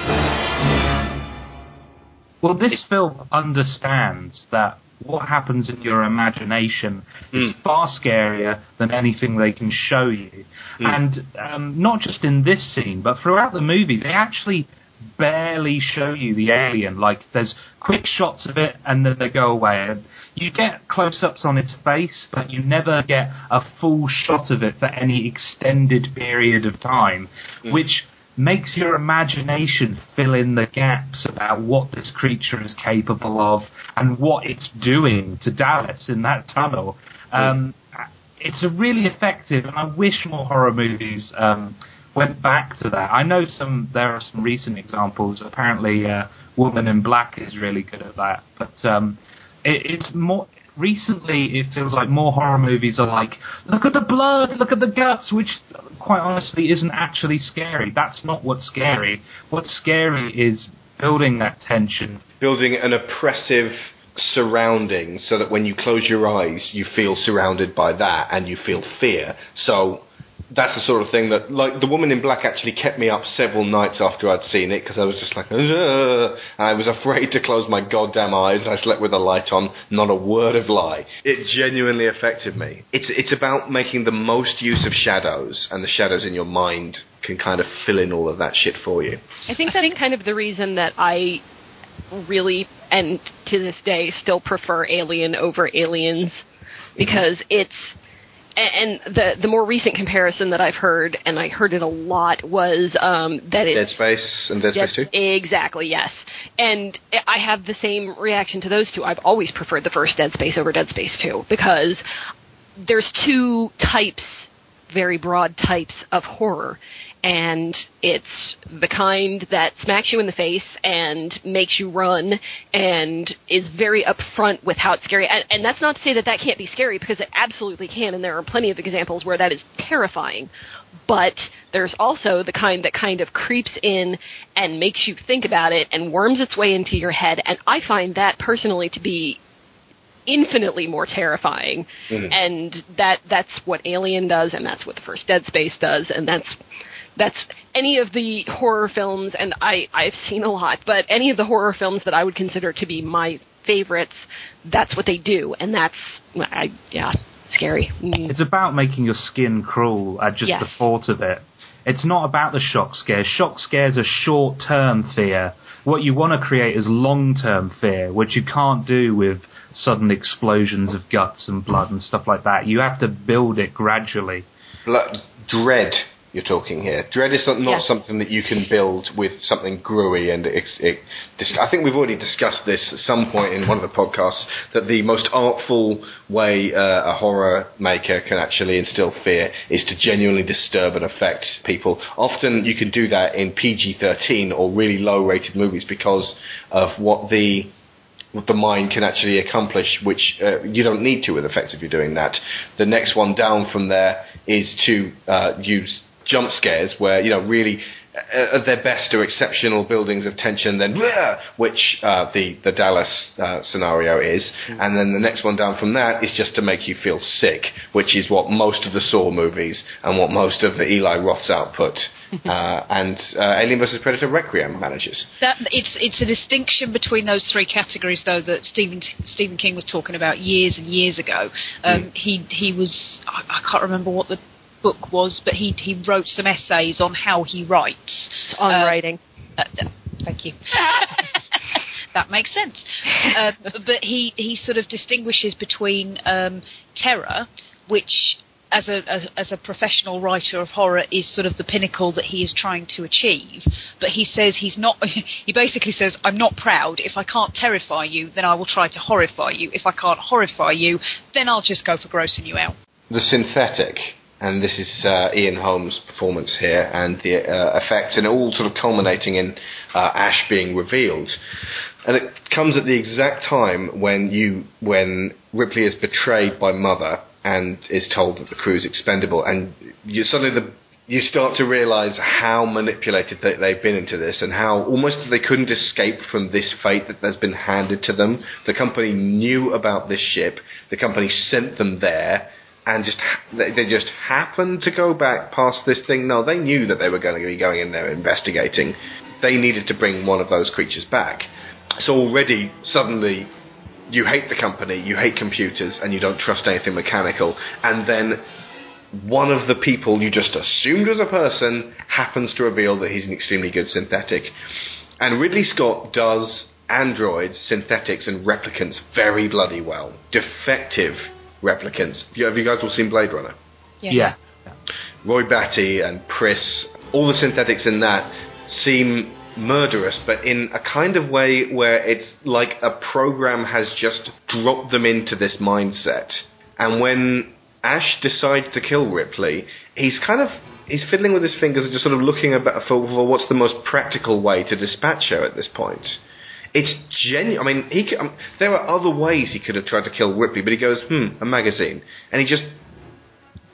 Well, this film understands that what happens in your imagination is Mm. far scarier than anything they can show you. And um, not just in this scene, but throughout the movie, they actually barely show you the alien. Like, there's quick shots of it and then they go away. And you get close ups on its face, but you never get a full shot of it for any extended period of time, which makes your imagination fill in the gaps about what this creature is capable of and what it's doing to Dallas in that tunnel. Um, it's a really effective, and I wish more horror movies um, went back to that. I know some there are some recent examples. Apparently, uh, Woman in Black is really good at that, but um, it, it's more. Recently, it feels like more horror movies are like, look at the blood, look at the guts, which quite honestly isn't actually scary. That's not what's scary. What's scary is building that tension, Building an oppressive surrounding so that when you close your eyes, you feel surrounded by that and you feel fear. So that's the sort of thing that, like, the woman in black actually kept me up several nights after I'd seen it because I was just like, "Ugh." I was afraid to close my goddamn eyes. I slept with the light on, not a word of lie. It genuinely affected me. It's it's about making the most use of shadows, and the shadows in your mind can kind of fill in all of that shit for you. I think that's kind of the reason that I really, and to this day, still prefer Alien over Aliens because it's. And the the more recent comparison that I've heard, and I heard it a lot, was um, that it Dead Space and Dead Yes, Space 2? exactly, yes. And I have the same reaction to those two. I've always preferred the first Dead Space over Dead Space 2 because there's two types, very broad types of horror. And it's the kind that smacks you in the face and makes you run and is very upfront with how it's scary. And, and that's not to say that that can't be scary because it absolutely can. And there are plenty of examples where that is terrifying but there's also the kind that kind of creeps in and makes you think about it and worms its way into your head and i find that personally to be infinitely more terrifying mm-hmm. and that that's what alien does and that's what the first dead space does and that's that's any of the horror films and i i've seen a lot but any of the horror films that i would consider to be my favorites that's what they do and that's i yeah scary Mm. It's about making your skin crawl at just Yes. the thought of it. It's not about the shock scares. Shock scares are short term fear. What you want to create is long term fear, which you can't do with sudden explosions of guts and blood and stuff like that. You have to build it gradually. Bla- dread you're talking here. Dread is not, not Yeah. something that you can build with something gruey and ex- it, I think we've already discussed this at some point in one of the podcasts that the most artful way uh, a horror maker can actually instill fear is to genuinely disturb and affect people. Often you can do that in PG-13 or really low-rated movies because of what the what the mind can actually accomplish, which uh, you don't need to with effects if you're doing that. The next one down from there is to uh, use jump scares, where you know really uh, at their best are exceptional buildings of tension, then "Bleh!" which uh, the the Dallas uh, scenario is, and then the next one down from that is just to make you feel sick, which is what most of the Saw movies and what most of the Eli Roth's output uh, and uh, Alien vs Predator Requiem manages. That it's it's a distinction between those three categories, though, that Stephen Stephen King was talking about years and years ago. Um, He he was I, I can't remember what the book was, but he he wrote some essays on how he writes. on Uh, writing. Uh, uh, thank you. that makes sense. Uh, but he, he sort of distinguishes between um, terror, which as a as, as a professional writer of horror is sort of the pinnacle that he is trying to achieve. But he says he's not. He basically says, "I'm not proud. If I can't terrify you, then I will try to horrify you. If I can't horrify you, then I'll just go for grossing you out." the synthetic, and this is uh, Ian Holm's performance here, and the uh, effects, and all sort of culminating in uh, Ash being revealed. And it comes at the exact time when you, when Ripley is betrayed by Mother and is told that the crew is expendable, and you suddenly the you start to realise how manipulated they, they've been into this, and how almost they couldn't escape from this fate that has been handed to them. The company knew about this ship. The company sent them there, and just they just happened to go back past this thing. No, they knew that they were going to be going in there investigating. They needed to bring one of those creatures back. So already, suddenly, you hate the company, you hate computers, and you don't trust anything mechanical. And then one of the people you just assumed was a person happens to reveal that he's an extremely good synthetic. And Ridley Scott does androids, synthetics, and replicants very bloody well. Defective replicants. Have you- Have you guys all seen Blade Runner? Yes. Yeah. Roy Batty and Pris, all the synthetics in that seem murderous, but in a kind of way where it's like a program has just dropped them into this mindset. And when Ash decides to kill Ripley, he's kind of he's fiddling with his fingers and just sort of looking about for, for what's the most practical way to dispatch her at this point. It's genuine. I mean, he. c- Um, there are other ways he could have tried to kill Ripley, but he goes, "Hmm, a magazine," and he just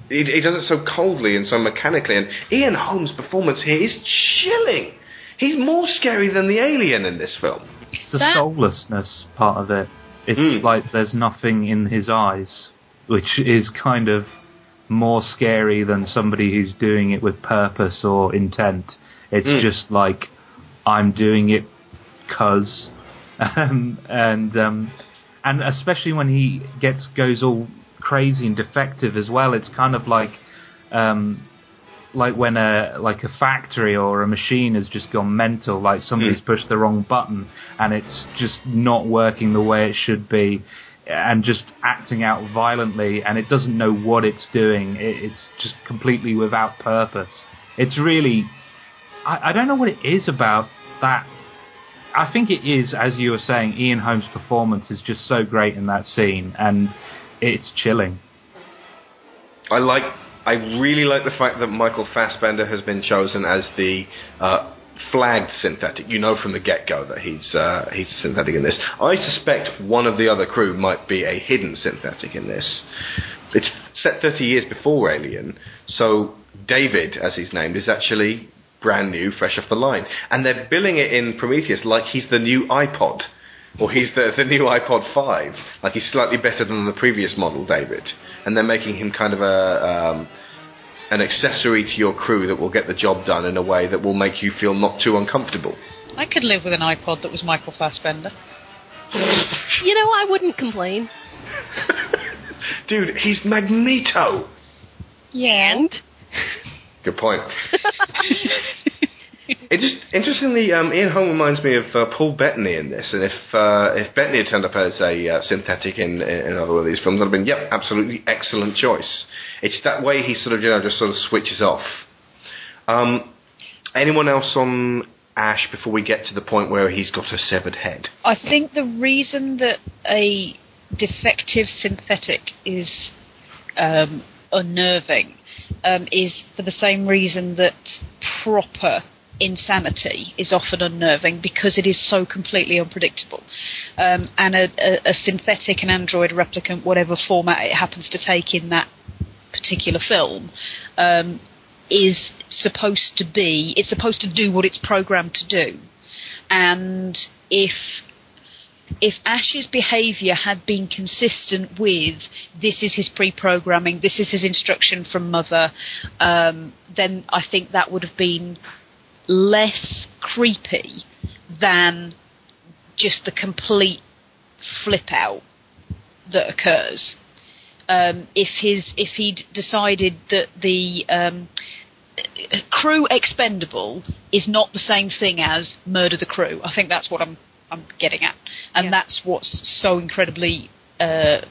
he, he does it so coldly and so mechanically. And Ian Holm's performance here is chilling. He's more scary than the alien in this film. It's the That- soullessness part of it. It's Mm. like there's nothing in his eyes, which is kind of more scary than somebody who's doing it with purpose or intent. It's Mm. just like I'm doing it cause, um, and um, and especially when he gets goes all crazy and defective as well. It's kind of like um, like when a like a factory or a machine has just gone mental, like somebody's pushed the wrong button and it's just not working the way it should be, and just acting out violently, and it doesn't know what it's doing. It, it's just completely without purpose. It's really, I, I don't know what it is about that. I think it is, as you were saying, Ian Holm's performance is just so great in that scene, and it's chilling. I like. I really like the fact that Michael Fassbender has been chosen as the uh, flagged synthetic. You know from the get-go that he's uh, he's a synthetic in this. I suspect one of the other crew might be a hidden synthetic in this. It's set 30 years before Alien, so David, as he's named, is actually brand new, fresh off the line, and they're billing it in Prometheus like he's the new iPod. Or he's the, the new iPod 5. Like he's slightly better than the previous model, David. And they're making him kind of a um, an accessory to your crew that will get the job done in a way that will make you feel not too uncomfortable. I could live with an iPod that was Michael Fassbender. You know, I wouldn't complain. Dude, he's Magneto! Yeah. And Good point. It just interestingly, um, Ian Holm reminds me of uh, Paul Bettany in this, and if uh, if Bettany had turned up as a uh, synthetic in, another one of these films, I'd have been, yep, absolutely excellent choice. It's that way he sort of you know just sort of switches off. Um, anyone else on Ash before we get to the point where he's got a severed head? I think the reason that a defective synthetic is um, unnerving um, is for the same reason that proper insanity is often unnerving because it is so completely unpredictable. Um, and a, a, a synthetic, an android, replicant, whatever format it happens to take in that particular film, um, is supposed to be, it's supposed to do what it's programmed to do. And if if Ash's behaviour had been consistent with this is his pre-programming, this is his instruction from mother, um, then I think that would have been less creepy than just the complete flip out that occurs. Um, if his if he'd decided that the um, crew expendable is not the same thing as murder the crew, I think that's what I'm I'm getting at, and Yeah. that's what's so incredibly uh,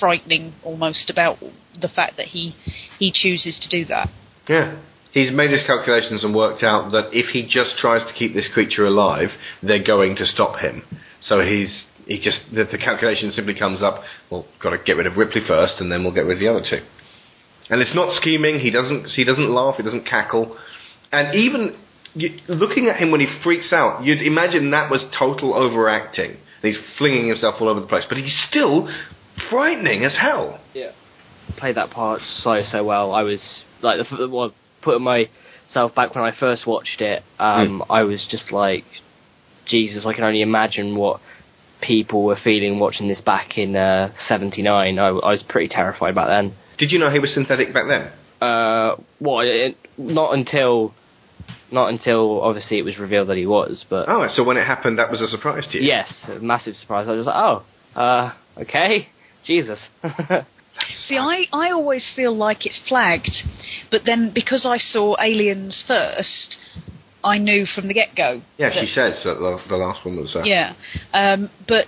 frightening almost about the fact that he he chooses to do that. Yeah. He's made his calculations and worked out that if he just tries to keep this creature alive, they're going to stop him. So he's he just the, the calculation simply comes up. Well, got to get rid of Ripley first, and then we'll get rid of the other two. And it's not scheming. He doesn't he doesn't laugh. He doesn't cackle. And even you, looking at him when he freaks out, you'd imagine that was total overacting. He's flinging himself all over the place, but he's still frightening as hell. Yeah. Played that part so so well. I was like the, the well, putting myself back when I first watched it. Um, I was just like, Jesus, I can only imagine what people were feeling watching this back in uh, '79. I, I was pretty terrified back then. Did you know he was synthetic back then? Uh, well, it, not until not until obviously it was revealed that he was, but Oh, so when it happened, that was a surprise to you. yes, a massive surprise. I was like, oh, uh, okay, Jesus. See, I, I always feel like it's flagged, but then because I saw Aliens first, I knew from the get go. Yeah, she says that the, the last one was. Uh, Yeah, um, but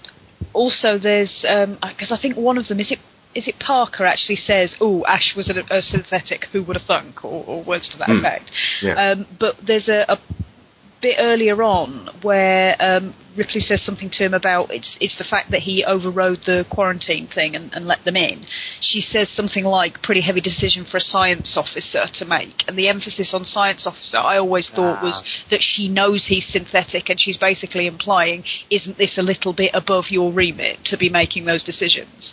also there's because I think one of them is it is it Parker actually says, "Oh, Ash was a, a synthetic. Who would have thunk?" or, or words to that Hmm. effect. Yeah. Um, but there's a, a bit earlier on where um, Ripley says something to him about it's it's the fact that he overrode the quarantine thing and, and let them in. She says something like "pretty heavy decision for a science officer to make," and the emphasis on science officer I always thought was that she knows he's synthetic, and she's basically implying, "Isn't this a little bit above your remit to be making those decisions?"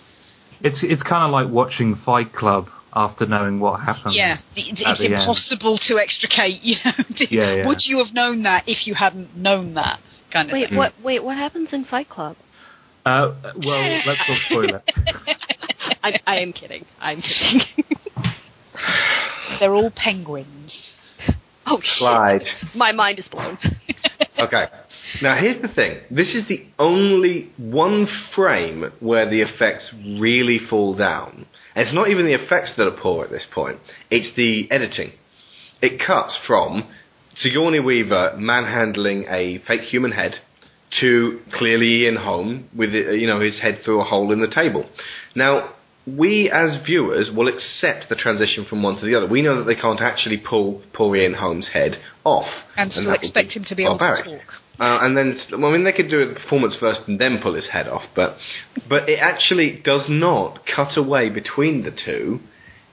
It's it's kind of like watching Fight Club after knowing what happens. Yeah, it's, at it's the end. impossible to extricate. You know, Yeah, yeah. would you have known that if you hadn't known that kind of Wait, thing? what? Wait, what happens in Fight Club? Uh, well, let's not spoil it. I, I am kidding. I'm kidding. They're all penguins. oh shit! Slide. My mind is blown. Okay. Now here's the thing. This is the only one frame where the effects really fall down. And it's not even the effects that are poor at this point. It's the editing. It cuts from Sigourney Weaver manhandling a fake human head to clearly Ian Holm with you know his head through a hole in the table. Now we as viewers will accept the transition from one to the other. We know that they can't actually pull poor Ian Holm's head off, And still that would expect him to be able to talk. Uh, and then, well, I mean, they could do the performance first and then pull his head off, but but it actually does not cut away between the two.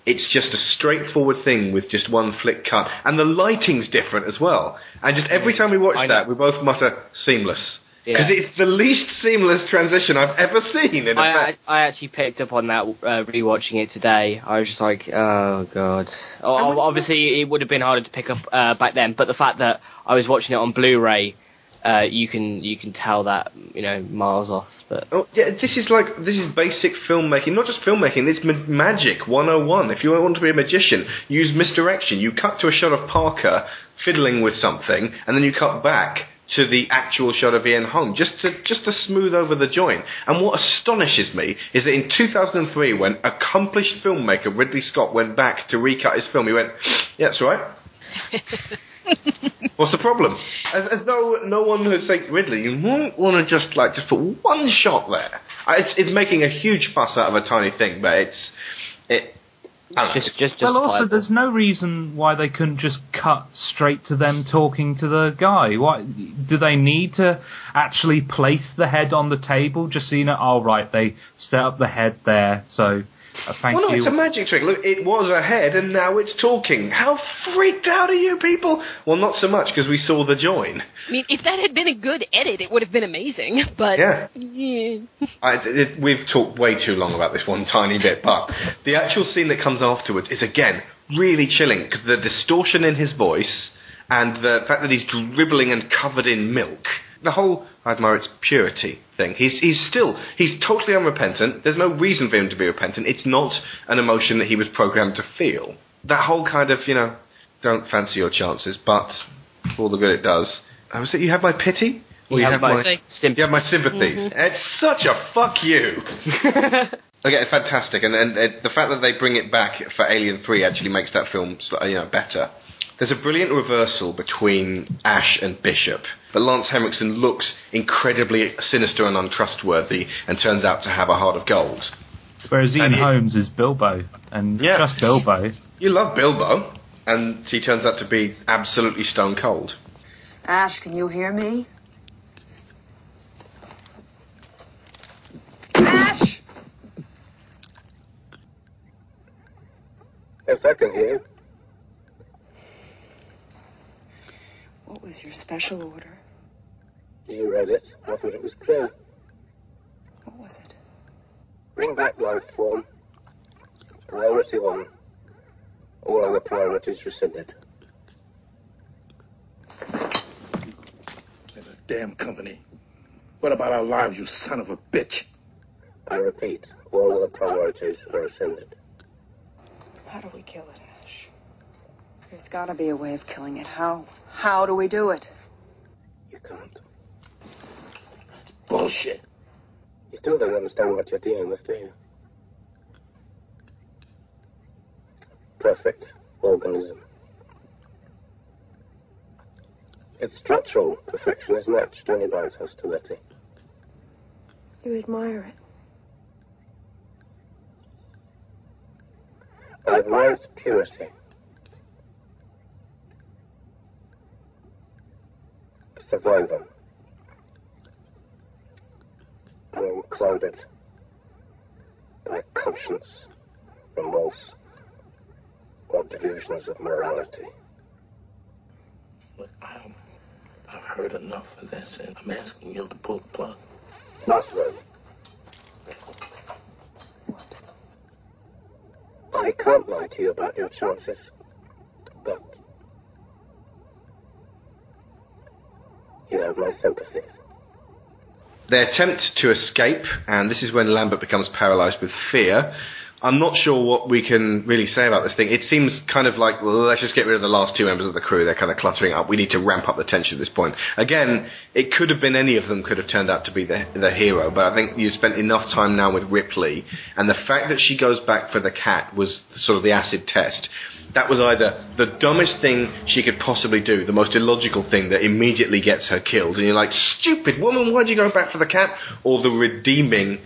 It's just a straightforward thing with just one flick cut, and the lighting's different as well. And just every time we watch that, we both mutter "seamless" because Yeah. it's the least seamless transition I've ever seen in I. I I actually picked up on that uh, rewatching it today. I was just like, oh god. Oh, obviously, it would have been harder to pick up uh, back then, but the fact that I was watching it on Blu-ray, uh, you can you can tell that you know miles off. But Oh, yeah, this is like this is basic filmmaking, not just filmmaking. It's ma- magic 101. If you want to be a magician, use misdirection. You cut to a shot of Parker fiddling with something, and then you cut back to the actual shot of Ian Holm, just to just to smooth over the joint. And what astonishes me is that in 2003, when accomplished filmmaker Ridley Scott went back to recut his film, he went, "Yeah, that's right." What's the problem? As, as though no one has said Ridley, you won't want to just like just put one shot there. Uh, It's, it's making a huge fuss out of a tiny thing, but it's it. I don't Just, just, well, also, justifiable. there's no reason why they couldn't just cut straight to them talking to the guy. Why do they need to actually place the head on the table just so you know? Oh, right, they set up the head there. So, uh, thank Well, no, you. it's a magic trick. Look, it was a head, and now it's talking. How freaked out are you people? Well, not so much because we saw the join. I mean, if that had been a good edit, it would have been amazing. But Yeah. yeah. I, it, we've talked way too long about this one tiny bit, but the actual scene that comes afterwards is again really chilling because the distortion in his voice and the fact that he's dribbling and covered in milk. The whole I admire its purity thing. He's he's still he's totally unrepentant. There's no reason for him to be repentant. It's not an emotion that he was programmed to feel. That whole kind of you know, don't fancy your chances, but for all the good it does. Oh, was it you have my pity? Or You have my sympathy. you have my sympathies. Mm-hmm. It's such a fuck you. okay, fantastic, and, and, and the fact that they bring it back for Alien Three actually makes that film sli- you know better. There's a brilliant reversal between Ash and Bishop, but Lance Henriksen looks incredibly sinister and untrustworthy, and turns out to have a heart of gold. Whereas Ian and he- Holmes is Bilbo, and Yeah. just Bilbo. You love Bilbo, and he turns out to be absolutely stone cold. Ash, can you hear me? Ash! Yes, I can hear. What was your special order? You read it. I thought it was clear. What was it? Bring back life form. Priority one. All other priorities rescinded. The damn company. What about our lives, you son of a bitch? I repeat, all other priorities are rescinded. How do we kill it, Ash? There's gotta be a way of killing it. How? How do we do it? You can't. Bullshit. You still don't understand what you're dealing with, do you? Perfect organism. Its structural perfection is matched only by its hostility. You admire it. I admire its purity. Survivor. I am clouded by conscience, remorse, or delusions of morality. Look, I'm, I've heard enough of this, and I'm asking you to pull the plug. Last word. I can't lie to you about your chances, but you have my sympathies. They attempt to escape, and this is when Lambert becomes paralyzed with fear. I'm not sure what we can really say about this thing. It seems kind of like, well, let's just get rid of the last two members of the crew. They're kind of cluttering up. We need to ramp up the tension at this point. Again, it could have been any of them could have turned out to be the, the hero, but I think you spent enough time now with Ripley, and the fact that she goes back for the cat was sort of the acid test. That was either the dumbest thing she could possibly do, the most illogical thing that immediately gets her killed, and you're like, stupid woman, why'd you go back for the cat? Or the redeeming,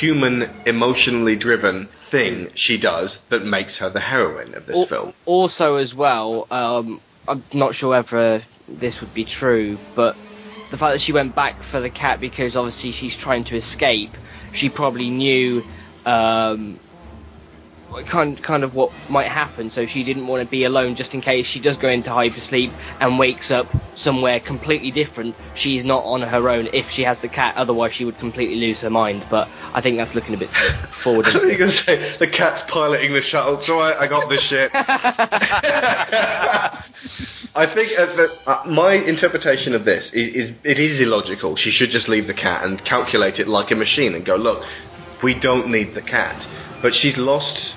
human, emotionally driven thing she does that makes her the heroine of this Al- film. Also, as well, um, I'm not sure whether this would be true, but the fact that she went back for the cat because obviously she's trying to escape, she probably knew um, kind kind of what might happen, so she didn't want to be alone just in case she does go into hypersleep and wakes up somewhere completely different. She's not on her own if she has the cat, otherwise she would completely lose her mind. But I think that's looking a bit forward. I you going to say the cat's piloting the shuttle. It's alright, I got this shit. I think uh, that uh, my interpretation of this is, is it is illogical. She should just leave the cat and calculate it like a machine and go, look, we don't need the cat. But she's lost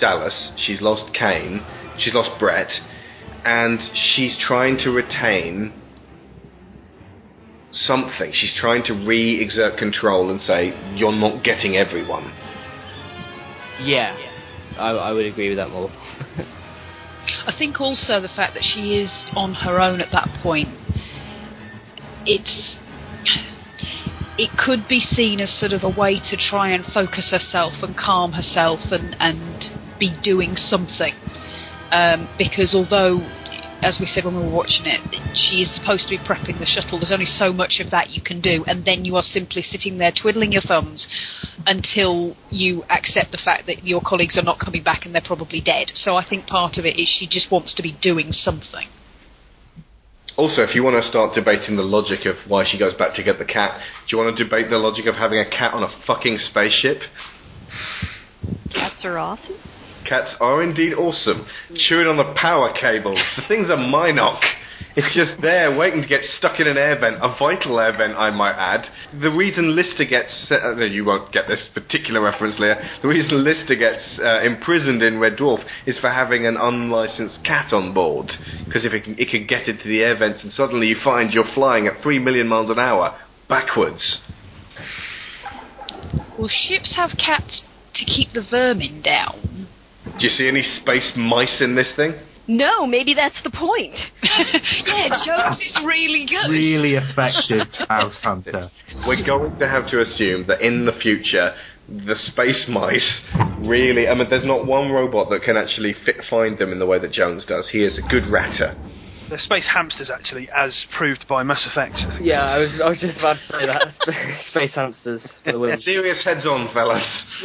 Dallas, she's lost Kane, she's lost Brett, and she's trying to retain something. She's trying to re exert control and say, you're not getting everyone. Yeah, I, I would agree with that more. I think also the fact that she is on her own at that point, it's it could be seen as sort of a way to try and focus herself and calm herself and and be doing something. Um, because although, as we said when we were watching it, she is supposed to be prepping the shuttle. There's only so much of that you can do, and then you are simply sitting there twiddling your thumbs until you accept the fact that your colleagues are not coming back and they're probably dead. So I think part of it is she just wants to be doing something. Also, if you want to start debating the logic of why she goes back to get the cat, do you want to debate the logic of having a cat on a fucking spaceship? Cats are awesome. Cats are indeed awesome. Chewing on the power cables. The thing's a Minoc. It's just there, waiting to get stuck in an air vent, a vital air vent, I might add. The reason Lister gets, uh, no, you won't get this particular reference, Leah. The reason Lister gets uh, imprisoned in Red Dwarf is for having an unlicensed cat on board. Because if it can, it can get into the air vents, and suddenly you find you're flying at three million miles an hour backwards. Well, ships have cats to keep the vermin down. Do you see any space mice in this thing? No, maybe that's the point. yeah, jokes is really good. Really effective Mouse Hunter. We're going to have to assume that in the future, the space mice really. I mean, there's not one robot that can actually fit, find them in the way that Jones does. He is a good ratter. They're space hamsters, actually, as proved by Mass Effect. I. Yeah, I was, I was just about to say that. Space hamsters. For the. Serious heads on, fellas.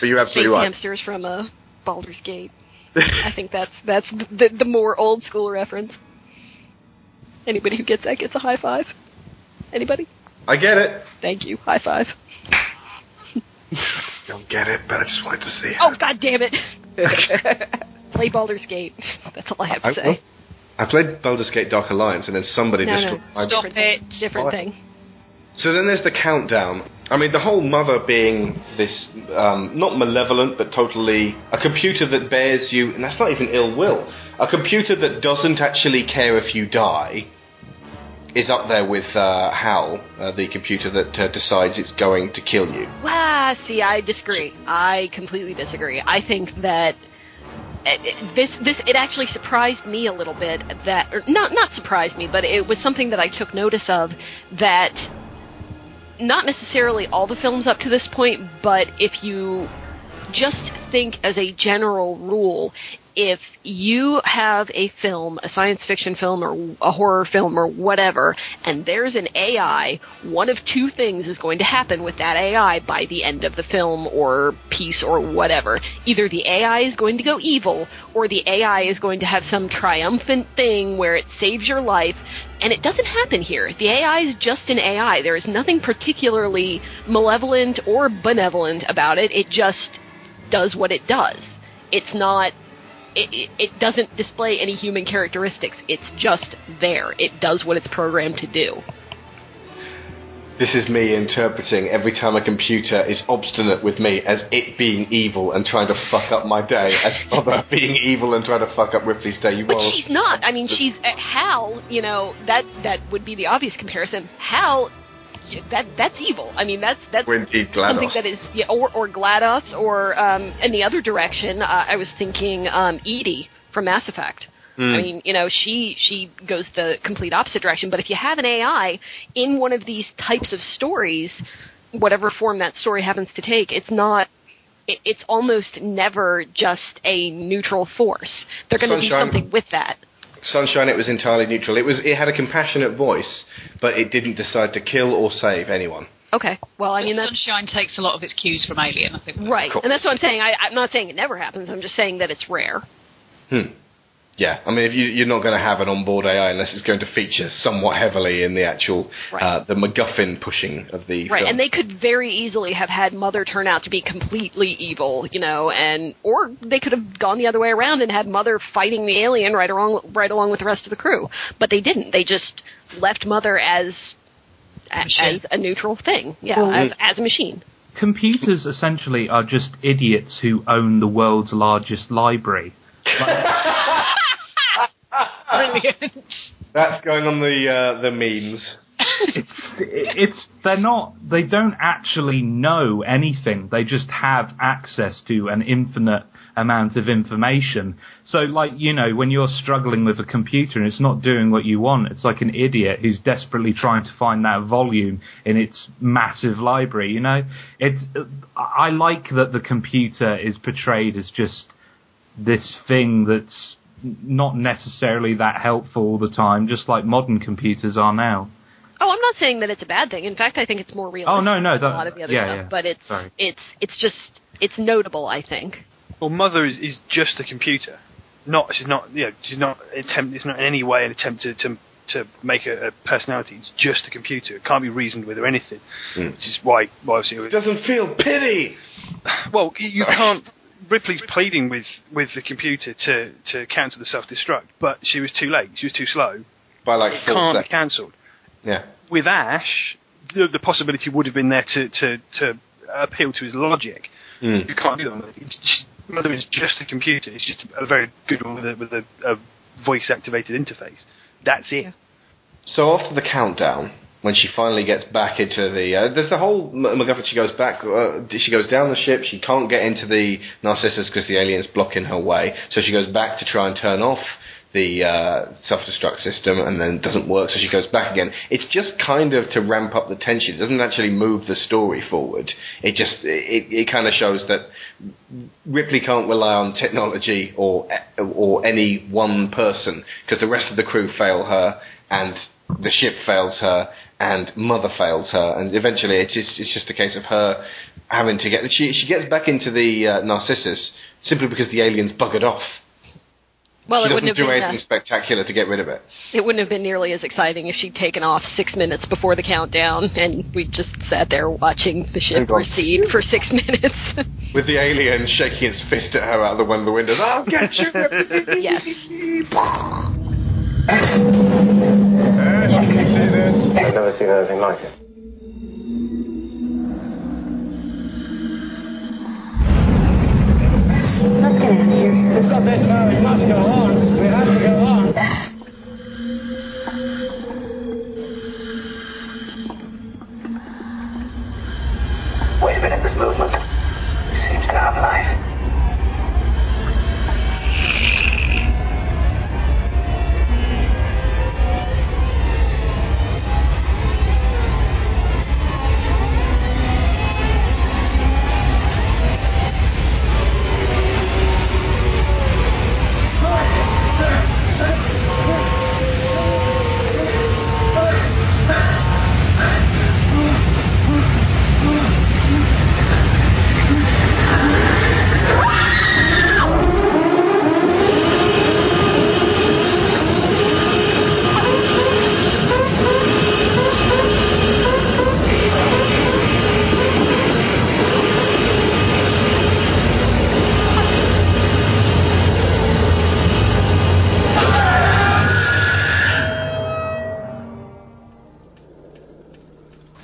but you're Space absolutely right. hamsters from uh, Baldur's Gate. I think that's that's the, the more old school reference. Anybody who gets that gets a high five. Anybody? I get it. Thank you. High five. Don't get it, but I just wanted to see it. Oh God damn it! Play Baldur's Gate. That's all I have to I, say. I played Baldur's Gate Dark Alliance, and then somebody No, no. destroyed Stop it. Different thing. So then there's the countdown. I mean, the whole mother being this, um, not malevolent, but totally a computer that bears you, and that's not even ill will. A computer that doesn't actually care if you die is up there with uh, HAL, uh, the computer that uh, decides it's going to kill you. Wow, see, I disagree. I completely disagree. I think that it, it- this this it actually surprised me a little bit that or not not surprised me, but it was something that I took notice of that not necessarily all the films up to this point, but if you just think as a general rule, if you have a film, a science fiction film or a horror film or whatever, and there's an AI, one of two things is going to happen with that AI by the end of the film or piece or whatever. Either the AI is going to go evil, or the AI is going to have some triumphant thing where it saves your life, and it doesn't happen here. The AI is just an AI. There is nothing particularly malevolent or benevolent about it. It just does what it does. It's not. It, it, doesn't display any human characteristics. It's just there. It does what it's programmed to do. This is me interpreting every time a computer is obstinate with me as it being evil and trying to fuck up my day, as Mother being evil and trying to fuck up Ripley's day. You But she's not. I mean, she's uh, HAL. You know that that would be the obvious comparison. HAL, that that's evil. I mean, that's that's Or indeed something GLaDOS. that is yeah, or or GLaDOS, or um, in the other direction. Uh, I was thinking um, EDI from Mass Effect. Hmm. I mean, you know, she she goes the complete opposite direction. But if you have an AI in one of these types of stories, whatever form that story happens to take, it's not. It, it's almost never just a neutral force. They're going to do something with that. Sunshine, it was entirely neutral. It was. It had a compassionate voice, but it didn't decide to kill or save anyone. Okay. Well, I mean, Sunshine takes a lot of its cues from Alien, I think. right, Cool. and that's what I'm saying. I, I'm not saying it never happens. I'm just saying that it's rare. Hmm. Yeah, I mean, if you, you're not going to have an onboard AI unless it's going to feature somewhat heavily in the actual Right. uh, the MacGuffin pushing of the Right, film. and they could very easily have had Mother turn out to be completely evil, you know, and or they could have gone the other way around and had Mother fighting the alien right along right along with the rest of the crew. But they didn't. They just left Mother as a- as a neutral thing. Yeah, Well, as as a machine. Computers essentially are just idiots who own the world's largest library. Brilliant. That's going on the uh, the memes. it's it's they're not they don't actually know anything. They just have access to an infinite amount of information. So like, you know, when you're struggling with a computer and it's not doing what you want, it's like an idiot who's desperately trying to find that volume in its massive library, you know? It's I like that the computer is portrayed as just this thing that's not necessarily that helpful all the time, just like modern computers are now. Oh, I'm not saying that it's a bad thing. In fact, I think it's more realistic Oh, no, no, than that- a lot of the other yeah, stuff. yeah. But it's Sorry. it's it's just it's notable. I think. Well, Mother is, is just a computer. Not she's not you know she's not attempt. It's not in any way an attempt to to, to make a, a personality. It's just a computer. It can't be reasoned with or anything. Mm. Which is why why obviously it doesn't feel pity. Well, y- you can't. Ripley's pleading with, with the computer to, to cancel the self destruct, but she was too late. She was too slow. By like it can't be cancelled. Yeah. With Ash, the, the possibility would have been there to, to, to appeal to his logic. Mm. You can't do that. It's just, Mother is just a computer. It's just a very good one with a, with a, a voice activated interface. That's it. So after the countdown, when she finally gets back into the, uh, there's the whole MacGuffin. She goes back. Uh, she goes down the ship. She can't get into the Narcissus because the alien's blocking her way. So she goes back to try and turn off the uh, self-destruct system, and then it doesn't work. So she goes back again. It's just kind of to ramp up the tension. It doesn't actually move the story forward. It just it, it kind of shows that Ripley can't rely on technology or or any one person because the rest of the crew fail her and the ship fails her and mother fails her and eventually it's just, it's just a case of her having to get she she gets back into the uh, Narcissus simply because the aliens buggered off. Well, she it wouldn't have do been anything uh, spectacular to get rid of it. it wouldn't have been nearly as exciting if she'd taken off six minutes before the countdown, and we just sat there watching the ship recede for six minutes. With the alien shaking its fist at her out of the one of the windows. I'll get you. yes. can you see this? I've never seen anything like it. Let's get out of here. We've got this now. We must go on. We have to go on. Wait a minute, this movement seems to have life.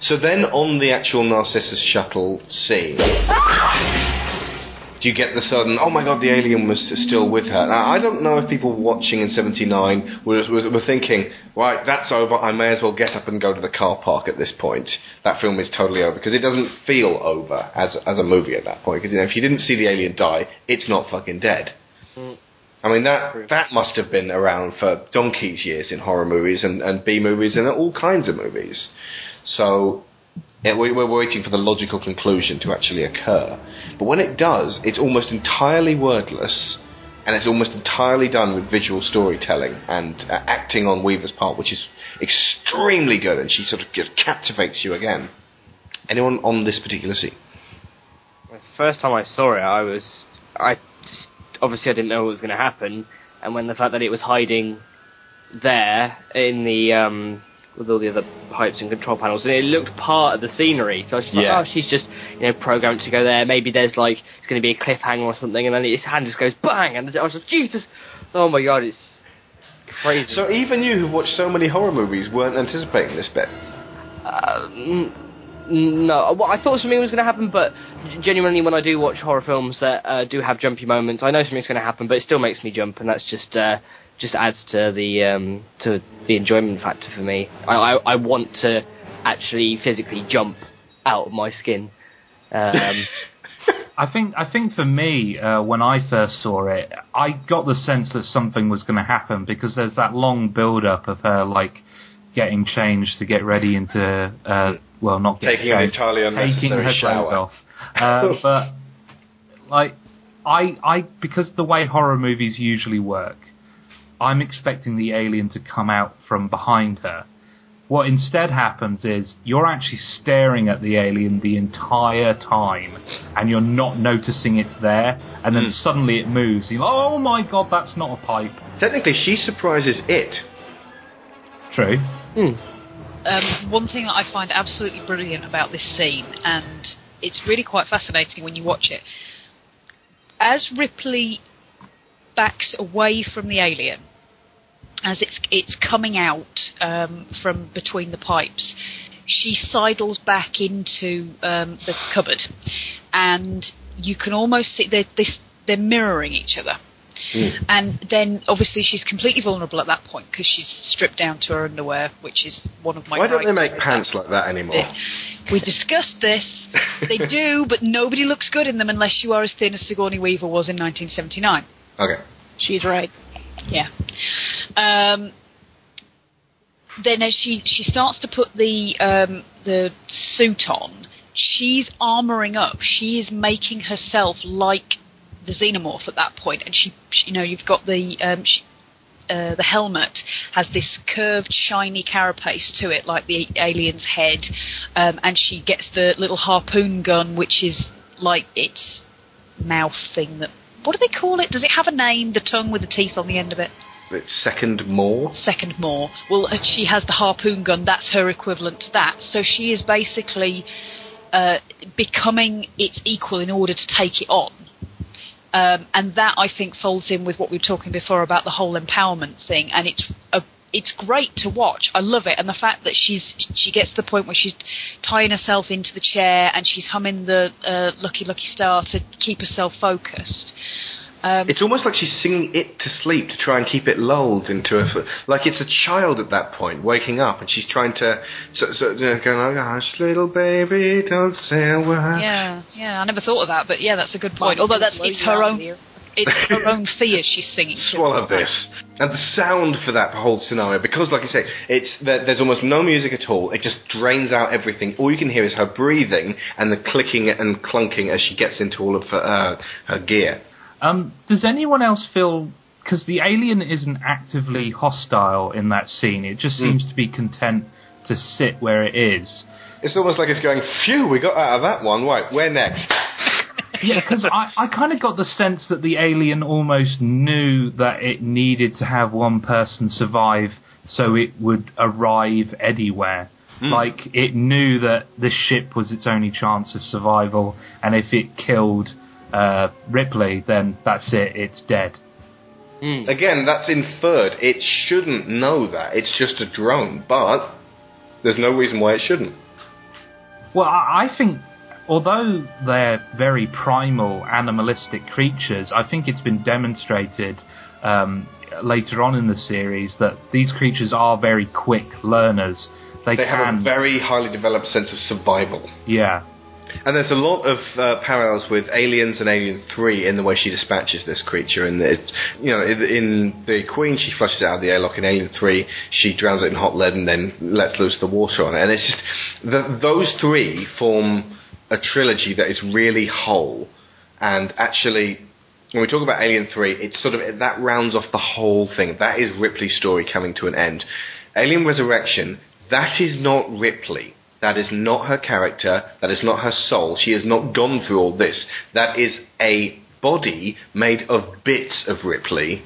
So then, on the actual Narcissus shuttle scene, do you get the sudden, oh my god, the alien was still with her? Now, I don't know if people watching in 79 were, were, were thinking, right, that's over, I may as well get up and go to the car park at this point. That film is totally over, because it doesn't feel over as, as a movie at that point. Because you know, if you didn't see the alien die, it's not fucking dead. I mean that that must have been around for donkey's years in horror movies and, and B movies and all kinds of movies. So we, we're waiting for the logical conclusion to actually occur. But when it does, it's almost entirely wordless, and it's almost entirely done with visual storytelling and uh, acting on Weaver's part, which is extremely good, and she sort of just captivates you again. Anyone on this particular scene? The first time I saw it, I was, I obviously I didn't know what was going to happen, and when the fact that it was hiding there in the um, with all the other pipes and control panels, and it looked part of the scenery. So I was just Yeah. like, oh, she's just you know programmed to go there. Maybe there's like it's going to be a cliffhanger or something, and then his hand just goes bang, and I was like, Jesus, oh my god, it's crazy. So even you, who've watched so many horror movies, weren't anticipating this bit. Mm, no, well, I thought something was going to happen, but genuinely, when I do watch horror films that uh, do have jumpy moments, I know something's going to happen, but it still makes me jump, and that's just uh, just adds to the um, to the enjoyment factor for me. I, I, I want to actually physically jump out of my skin. Um, I think I think for me, uh, when I first saw it, I got the sense that something was going to happen because there's that long build up of her like getting changed to get ready into uh, well, not getting Taking an changed, entirely taking unnecessary her shower. clothes off. Uh, but like I I because the way horror movies usually work, I'm expecting the alien to come out from behind her. What instead happens is you're actually staring at the alien the entire time, and you're not noticing it's there, and then suddenly it moves. You're like, oh my god, that's not a pipe. Technically, she surprises it. True. Um, one thing that I find absolutely brilliant about this scene, and it's really quite fascinating when you watch it, as Ripley backs away from the alien, as it's it's coming out um, from between the pipes, she sidles back into um, the cupboard, and you can almost see they're, they're, they're mirroring each other. And then, obviously, she's completely vulnerable at that point because she's stripped down to her underwear, which is one of my. Why don't they make pants that. like that anymore? We discussed this. They do, but nobody looks good in them unless you are as thin as Sigourney Weaver was in 1979. Okay. She's right. Yeah. Um, then as she she starts to put the um, the suit on, she's armoring up. She is making herself like the xenomorph at that point, and she, she you know you've got the um, she, uh, the helmet has this curved, shiny carapace to it, like the alien's head, um, and she gets the little harpoon gun, which is like its mouth thing. That what do they call it? Does it have a name? The tongue with the teeth on the end of it. It's second more. Second more. Well, uh, she has the harpoon gun. That's her equivalent to that. So she is basically uh, becoming its equal in order to take it on. Um, and that I think folds in with what we were talking before about the whole empowerment thing, and it's a, it's great to watch. I love it, and the fact that she's she gets to the point where she's tying herself into the chair and she's humming the uh, "Lucky Lucky Star" to keep herself focused. Um, It's almost like she's singing it to sleep to try and keep it lulled into a like it's a child at that point waking up and she's trying to so, so you know, going like hush little baby don't say a word. yeah, yeah, I never thought of that, but yeah, that's a good point. Although that's it's her own, it's her own fear she's singing. to. Swallow this. And the sound for that whole scenario, because like I say, it's there, there's almost no music at all. It just drains out everything. All you can hear is her breathing and the clicking and clunking as she gets into all of her uh, her gear. Um, does anyone else feel because the alien isn't actively hostile in that scene? It just seems to be content to sit where it is. It's almost like it's going, phew, we got out of that one. Right, where next? Yeah, because I, I kind of got the sense that the alien almost knew that it needed to have one person survive so it would arrive anywhere. Like, it knew that this ship was its only chance of survival, and if it killed uh, Ripley, then that's it, it's dead. Again, that's inferred. It shouldn't know that. It's just a drone, but there's no reason why it shouldn't. Well, I, I think, although they're very primal, animalistic creatures, I think it's been demonstrated um, later on in the series that these creatures are very quick learners. They, They have a very highly developed sense of survival. yeah, And there's a lot of uh, parallels with Aliens and Alien 3 in the way she dispatches this creature. And it's, you know, in, in the Queen, she flushes it out of the airlock. In Alien 3, she drowns it in hot lead and then lets loose the water on it. And it's just, the, those three form a trilogy that is really whole. And actually, when we talk about Alien 3, it's sort of, that rounds off the whole thing. That is Ripley's story coming to an end. Alien Resurrection, that is not Ripley. That is not her character. That is not her soul. She has not gone through all this. That is a body made of bits of Ripley,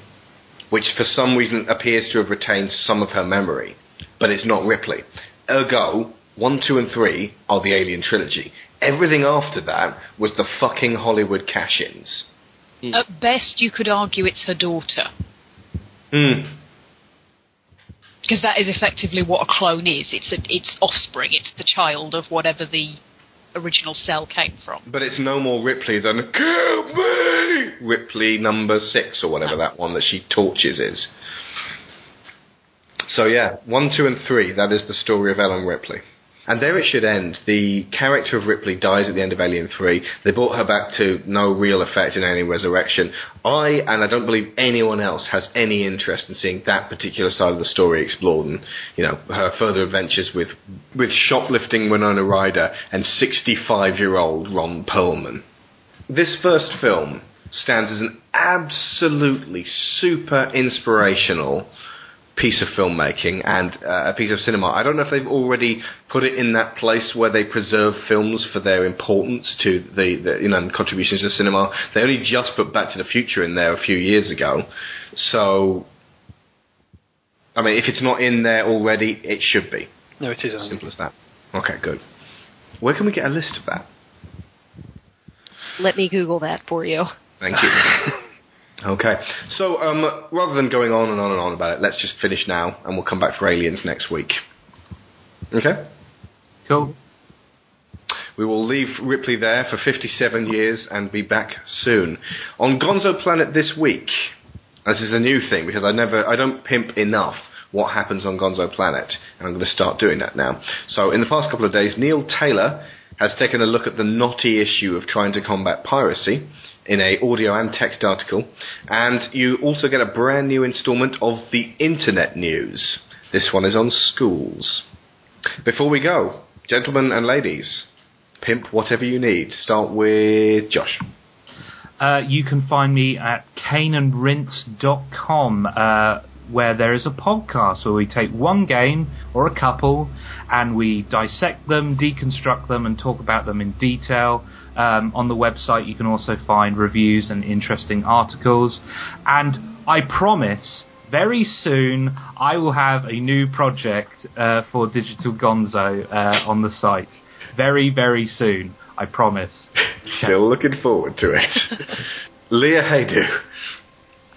which for some reason appears to have retained some of her memory. But it's not Ripley. Ergo, 1, 2, and 3 are the Alien trilogy. Everything after that was the fucking Hollywood cash ins. At best, you could argue it's her daughter. Hmm. because that is effectively what a clone is. It's a, it's offspring. It's the child of whatever the original cell came from. But it's no more Ripley than Kill me! Ripley number six or whatever that one that she torches is. So yeah, one, two, and three. That is the story of Ellen Ripley. And there it should end. The character of Ripley dies at the end of Alien 3. They brought her back to no real effect in Alien Resurrection. I, and I don't believe anyone else, has any interest in seeing that particular side of the story explored and, you know, her further adventures with, with shoplifting Winona Ryder and 65 year old Ron Perlman. This first film stands as an absolutely super inspirational piece of filmmaking and uh, a piece of cinema. I don't know if they've already put it in that place where they preserve films for their importance to the, the you know contributions to cinema. They only just put Back to the Future in there a few years ago, so I mean, if it's not in there already, it should be. No, it is. Andy. Simple as that. Okay, good. Where can we get a list of that? Let me Google that for you. Thank you. Okay, so um, rather than going on and on and on about it, let's just finish now, and we'll come back for Aliens next week. Okay. Cool. We will leave Ripley there for 57 years and be back soon. On Gonzo Planet this week, this is a new thing because I never, I don't pimp enough what happens on Gonzo Planet, and I'm going to start doing that now. So in the past couple of days, Neil Taylor has taken a look at the knotty issue of trying to combat piracy in a audio and text article, and you also get a brand new instalment of the Internet News. This one is on schools. Before we go, gentlemen and ladies, pimp whatever you need. Start with Josh. Uh, you can find me at caneandrinse.com, uh, where there is a podcast where we take one game or a couple and we dissect them, deconstruct them, and talk about them in detail. Um, on the website, you can also find reviews and interesting articles. And I promise, very soon, I will have a new project uh, for Digital Gonzo uh, on the site. Very, very soon. I promise. Still looking forward to it. Leah Haydu.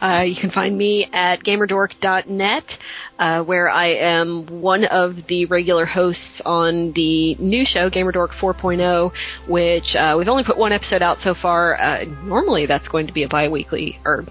Uh, you can find me at gamerdork.net, uh, where I am one of the regular hosts on the new show, Gamerdork 4.0, which uh, we've only put one episode out so far. Uh, normally, that's going to be a bi-weekly or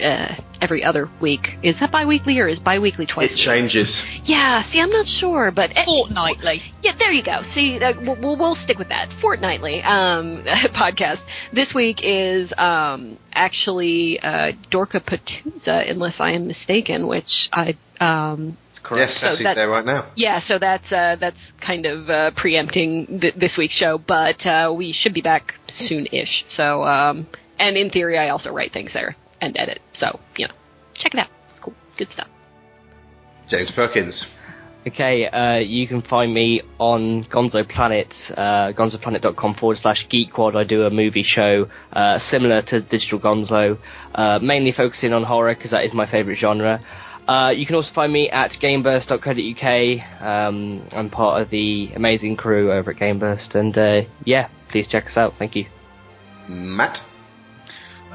uh, every other week. Is that bi-weekly or is bi-weekly twice? It changes. Yeah, see, I'm not sure, but fortnightly. Yeah, there you go. See, uh, we'll, we'll, we'll stick with that fortnightly um, podcast. This week is um, actually uh, Dorka Patuza, unless I am mistaken, which I. Um, Yes, Sassy's there right now. Yeah, so that's uh, that's kind of uh, preempting th- this week's show, but uh, we should be back soon-ish. So, um, and in theory, I also write things there and edit. So, you know, check it out. It's cool. Good stuff. James Perkins. Okay, uh, you can find me on Gonzo Planet, uh, gonzoplanet.com forward slash geekquad. I do a movie show uh, similar to Digital Gonzo, uh, mainly focusing on horror because that is my favourite genre. Uh, you can also find me at gameburst.co.uk. Um, I'm part of the amazing crew over at Gameburst, and uh, yeah, please check us out. Thank you. Matt.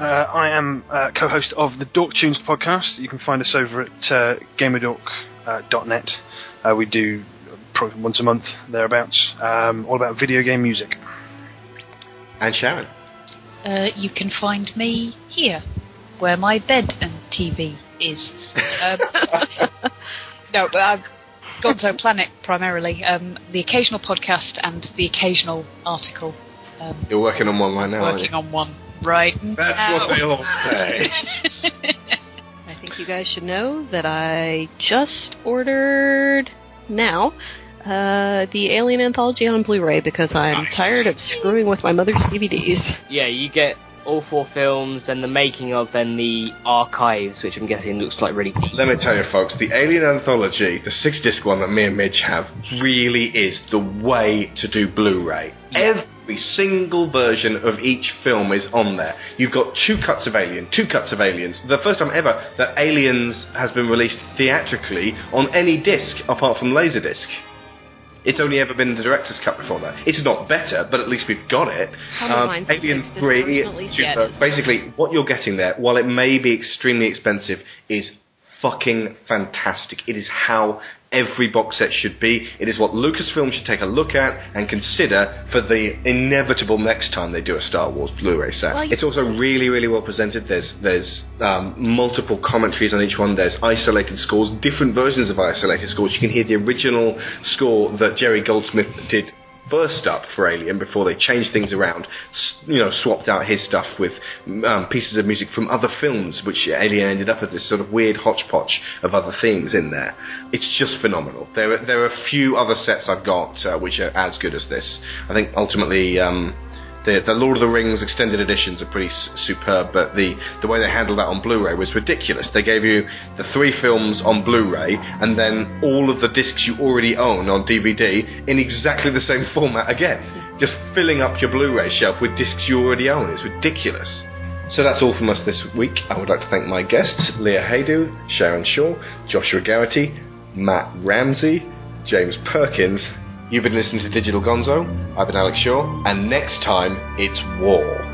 Uh, I am uh, co-host of the Dork Tunes podcast. You can find us over at uh, gamerdork.net. Uh, we do probably once a month thereabouts, um, all about video game music. And Sharon. Uh, you can find me here, where my bed and TV is. Um, no, uh, Gonzo Planet primarily. Um, the occasional podcast and the occasional article. Um, You're working on one right now. aren't working you? on one right That's now. what they all say. I think you guys should know that I just ordered now uh, the Alien Anthology on Blu-ray because I'm tired of screwing with my mother's DVDs. Yeah, you get all four films, then the making of, then the archives, which I'm guessing looks like really deep. Let me tell you, folks, the Alien Anthology, the six disc one that me and Midge have, really is the way to do Blu ray. Every single version of each film is on there. You've got two cuts of Alien, two cuts of Aliens. The first time ever that Aliens has been released theatrically on any disc apart from Laserdisc. It's only ever been the director's cut before that. It's not better, but at least we've got it. Um, Alien 3, version at least? Yeah, it basically, what you're getting there, while it may be extremely expensive, is fucking fantastic. It is how every box set should be. It is what Lucasfilm should take a look at and consider for the inevitable next time they do a Star Wars Blu-ray set. Well, it's also really, really well presented. There's there's um, multiple commentaries on each one. There's isolated scores, different versions of isolated scores. You can hear the original score that Jerry Goldsmith did first up for Alien before they changed things around. You know, swapped out his stuff with um, pieces of music from other films, which Alien ended up as this sort of weird hodgepodge of other themes in there. It's just phenomenal. There are, there are a few other sets I've got uh, which are as good as this. I think ultimately. Um, the, the Lord of the Rings extended editions are pretty superb, but the, the way they handled that on Blu-ray was ridiculous. They gave you the three films on Blu-ray and then all of the discs you already own on DVD in exactly the same format again, just filling up your Blu-ray shelf with discs you already own. It's ridiculous. So that's all from us this week. I would like to thank my guests, Leah Haydu, Sharon Shaw, Joshua Garrity, Matt Ramsey, James Perkins. You've been listening to Digital Gonzo. I've been Alex Shaw, and next time it's war.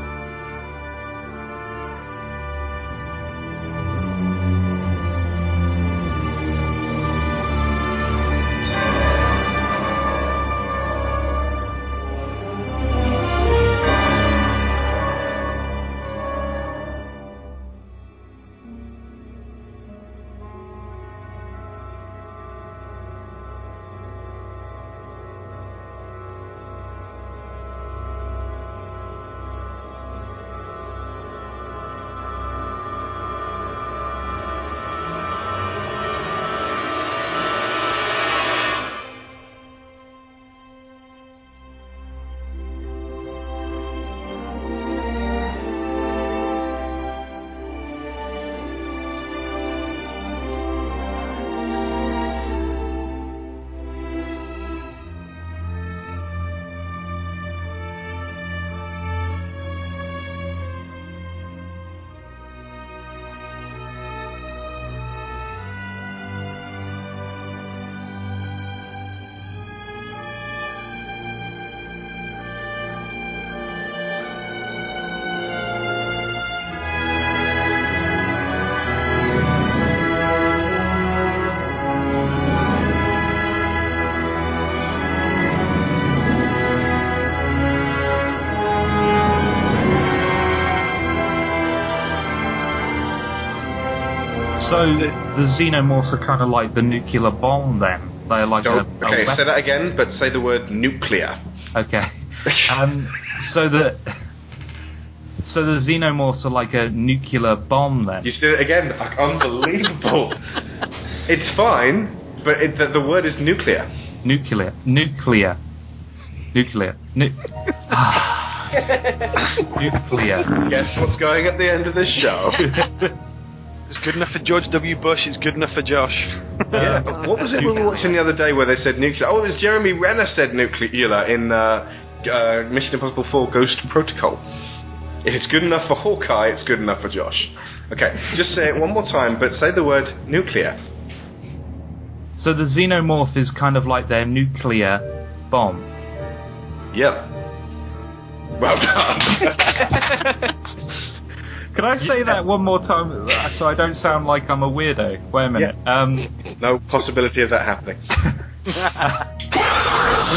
So the xenomorphs are kind of like the nuclear bomb. Then they're like So, a, a okay, weapon. say that again, but say the word nuclear. Okay. Um, so the so the xenomorphs are like a nuclear bomb then. You did it again. Like, Unbelievable. it's fine, but it, the, the word is nuclear. Nuclear, nuclear, nuclear, nu- nuclear. Guess what's going at the end of this show? It's good enough for George W. Bush. It's good enough for Josh. yeah. What was it we were watching the other day where they said nuclear? Oh, it was Jeremy Renner said nuclear in uh, uh, Mission Impossible 4 Ghost Protocol. If it's good enough for Hawkeye, it's good enough for Josh. Okay, just say it one more time, but say the word nuclear. So the xenomorph is kind of like their nuclear bomb. Yep. Well done. Can I say that one more time uh, so I don't sound like I'm a weirdo? Wait a minute. Um, no possibility of that happening.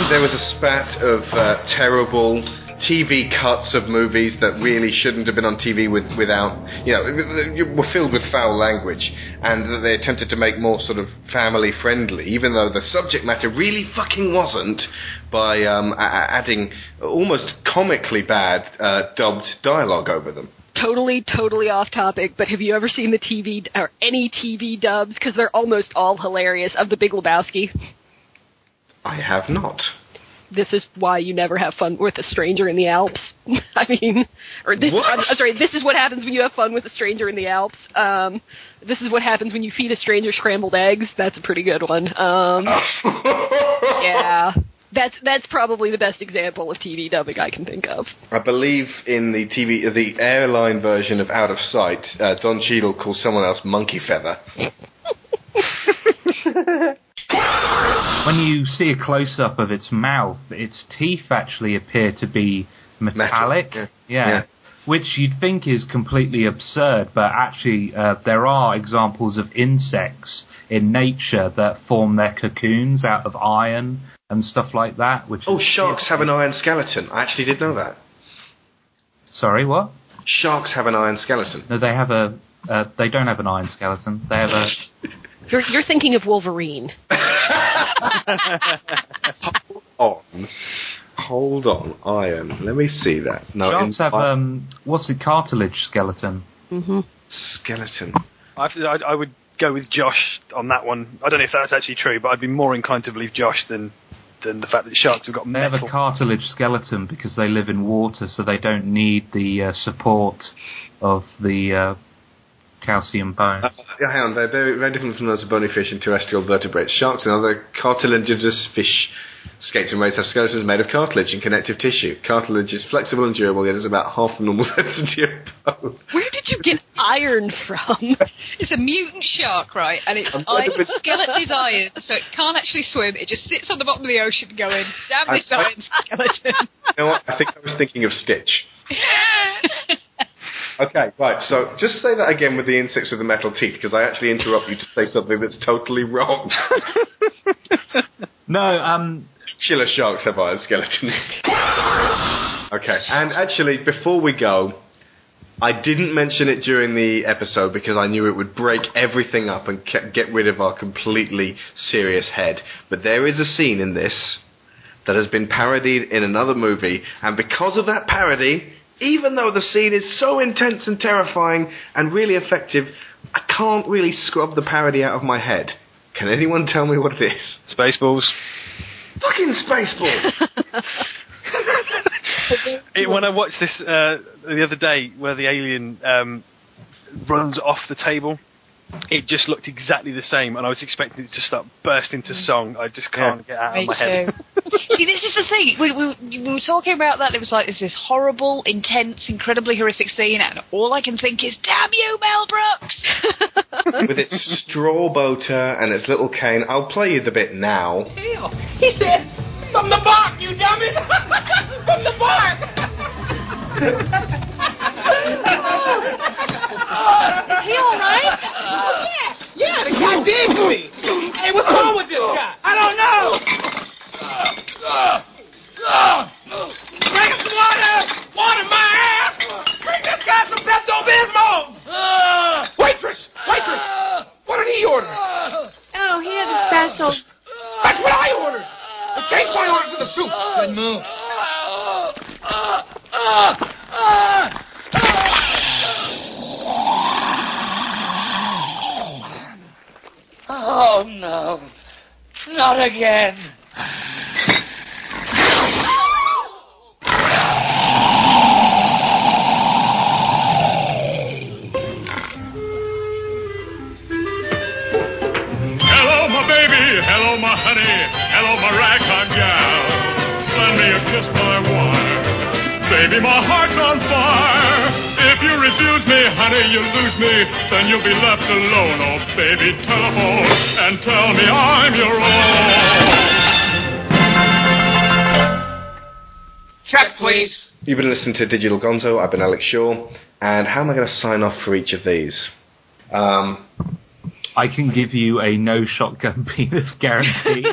there was a spat of uh, terrible TV cuts of movies that really shouldn't have been on TV with, without, you know, were filled with foul language, and that they attempted to make more sort of family friendly, even though the subject matter really fucking wasn't, by um, a- adding almost comically bad uh, dubbed dialogue over them. Totally, totally off topic, but have you ever seen the TV or any TV dubs? Because they're almost all hilarious of The Big Lebowski. I have not. This is why you never have fun with a stranger in the Alps. I mean, or this. What? I'm, I'm sorry. This is what happens when you have fun with a stranger in the Alps. Um, this is what happens when you feed a stranger scrambled eggs. That's a pretty good one. Um, yeah, that's that's probably the best example of TV dubbing I can think of. I believe in the TV, uh, the airline version of Out of Sight, uh, Don Cheadle calls someone else Monkey Feather. when you see a close up of its mouth, its teeth actually appear to be metallic. Metal, yeah. yeah. Which you'd think is completely absurd, but actually uh, there are examples of insects in nature that form their cocoons out of iron and stuff like that. Which Oh, sharks have an iron skeleton. I actually did know that. Sorry, what? Sharks have an iron skeleton. No, they have a. Uh, they don't have an iron skeleton. They have a. You're, you're thinking of Wolverine. on. Hold on. Iron. Let me see that. No, Sharks in- have um. What's the cartilage skeleton? Mm-hmm. skeleton. I, have to, I, I would go with Josh on that one. I don't know if that's actually true, but I'd be more inclined to believe Josh than than the fact that sharks have got They have a cartilage skeleton because they live in water, so they don't need the uh, support of the uh, calcium bones. Uh, yeah, hang on. They're very, very different from those of bony fish and terrestrial vertebrates. Sharks and other cartilaginous fish, skates and rays have skeletons made of cartilage and connective tissue. Cartilage is flexible and durable, yet is about half the normal density of bone. Where did you get iron from? It's a mutant shark, right? And its I'm iron glad skeleton is iron, so it can't actually swim. It just sits on the bottom of the ocean going, damn this I- I- iron skeleton. You know what? I think I was thinking of Stitch. Okay, right. So just say that again with the insects with the metal teeth, because I actually interrupt you to say something that's totally wrong. No, um, Killer sharks have iron skeletons. okay, and actually, before we go, I didn't mention it during the episode because I knew it would break everything up and get rid of our completely serious head. But there is a scene in this that has been parodied in another movie, and because of that parody, even though the scene is so intense and terrifying and really effective, I can't really scrub the parody out of my head. Can anyone tell me what it is? Spaceballs. Fucking Spaceballs! It, when I watched this uh, the other day, where the alien um, runs off the table, it just looked exactly the same, and I was expecting it to start burst into mm. song. I just can't get out of Me my head. See, this is the thing. We, we, we were talking about that. It was like, there's this horrible, intense, incredibly horrific scene, and all I can think is, damn you, Mel Brooks! with its straw boater and its little cane. I'll play you the bit now. He said, from the bark, you dummies! from the bark! Is he alright? Oh, yeah. Yeah, the guy digs me. Hey, what's wrong with this guy? I don't know. Bring him some water. Water my ass. Bring this guy some Pepto-Bismol. Waitress, waitress. What did he order? Oh, he has a special. That's what I ordered. I changed my order to the soup. Good move. Uh, uh, uh, Oh no, not again. Hello, my baby. Hello, my honey. Hello, my ragtime gal. Send me a kiss, my wine. Baby, my heart's on fire. If you refuse me, honey, you lose me. Then you'll be left alone. Oh, baby, telephone and tell me I'm your own. Check, please. You've been listening to Digital Gonzo. I've been Alex Shaw. And how am I going to sign off for each of these? Um, I can give you a no shotgun penis guarantee.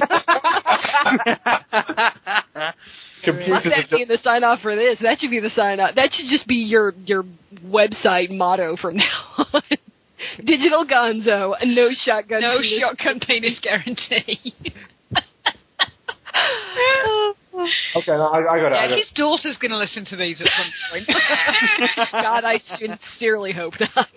computers What's are that just, being the sign off for this? That should be the sign off. That should just be your your website motto from now on. Digital Gonzo, no shotgun. No penis. shotgun penis guarantee. okay, I, I got it. I yeah, got it. his daughter's going to listen to these at some point. God, I sincerely hope not.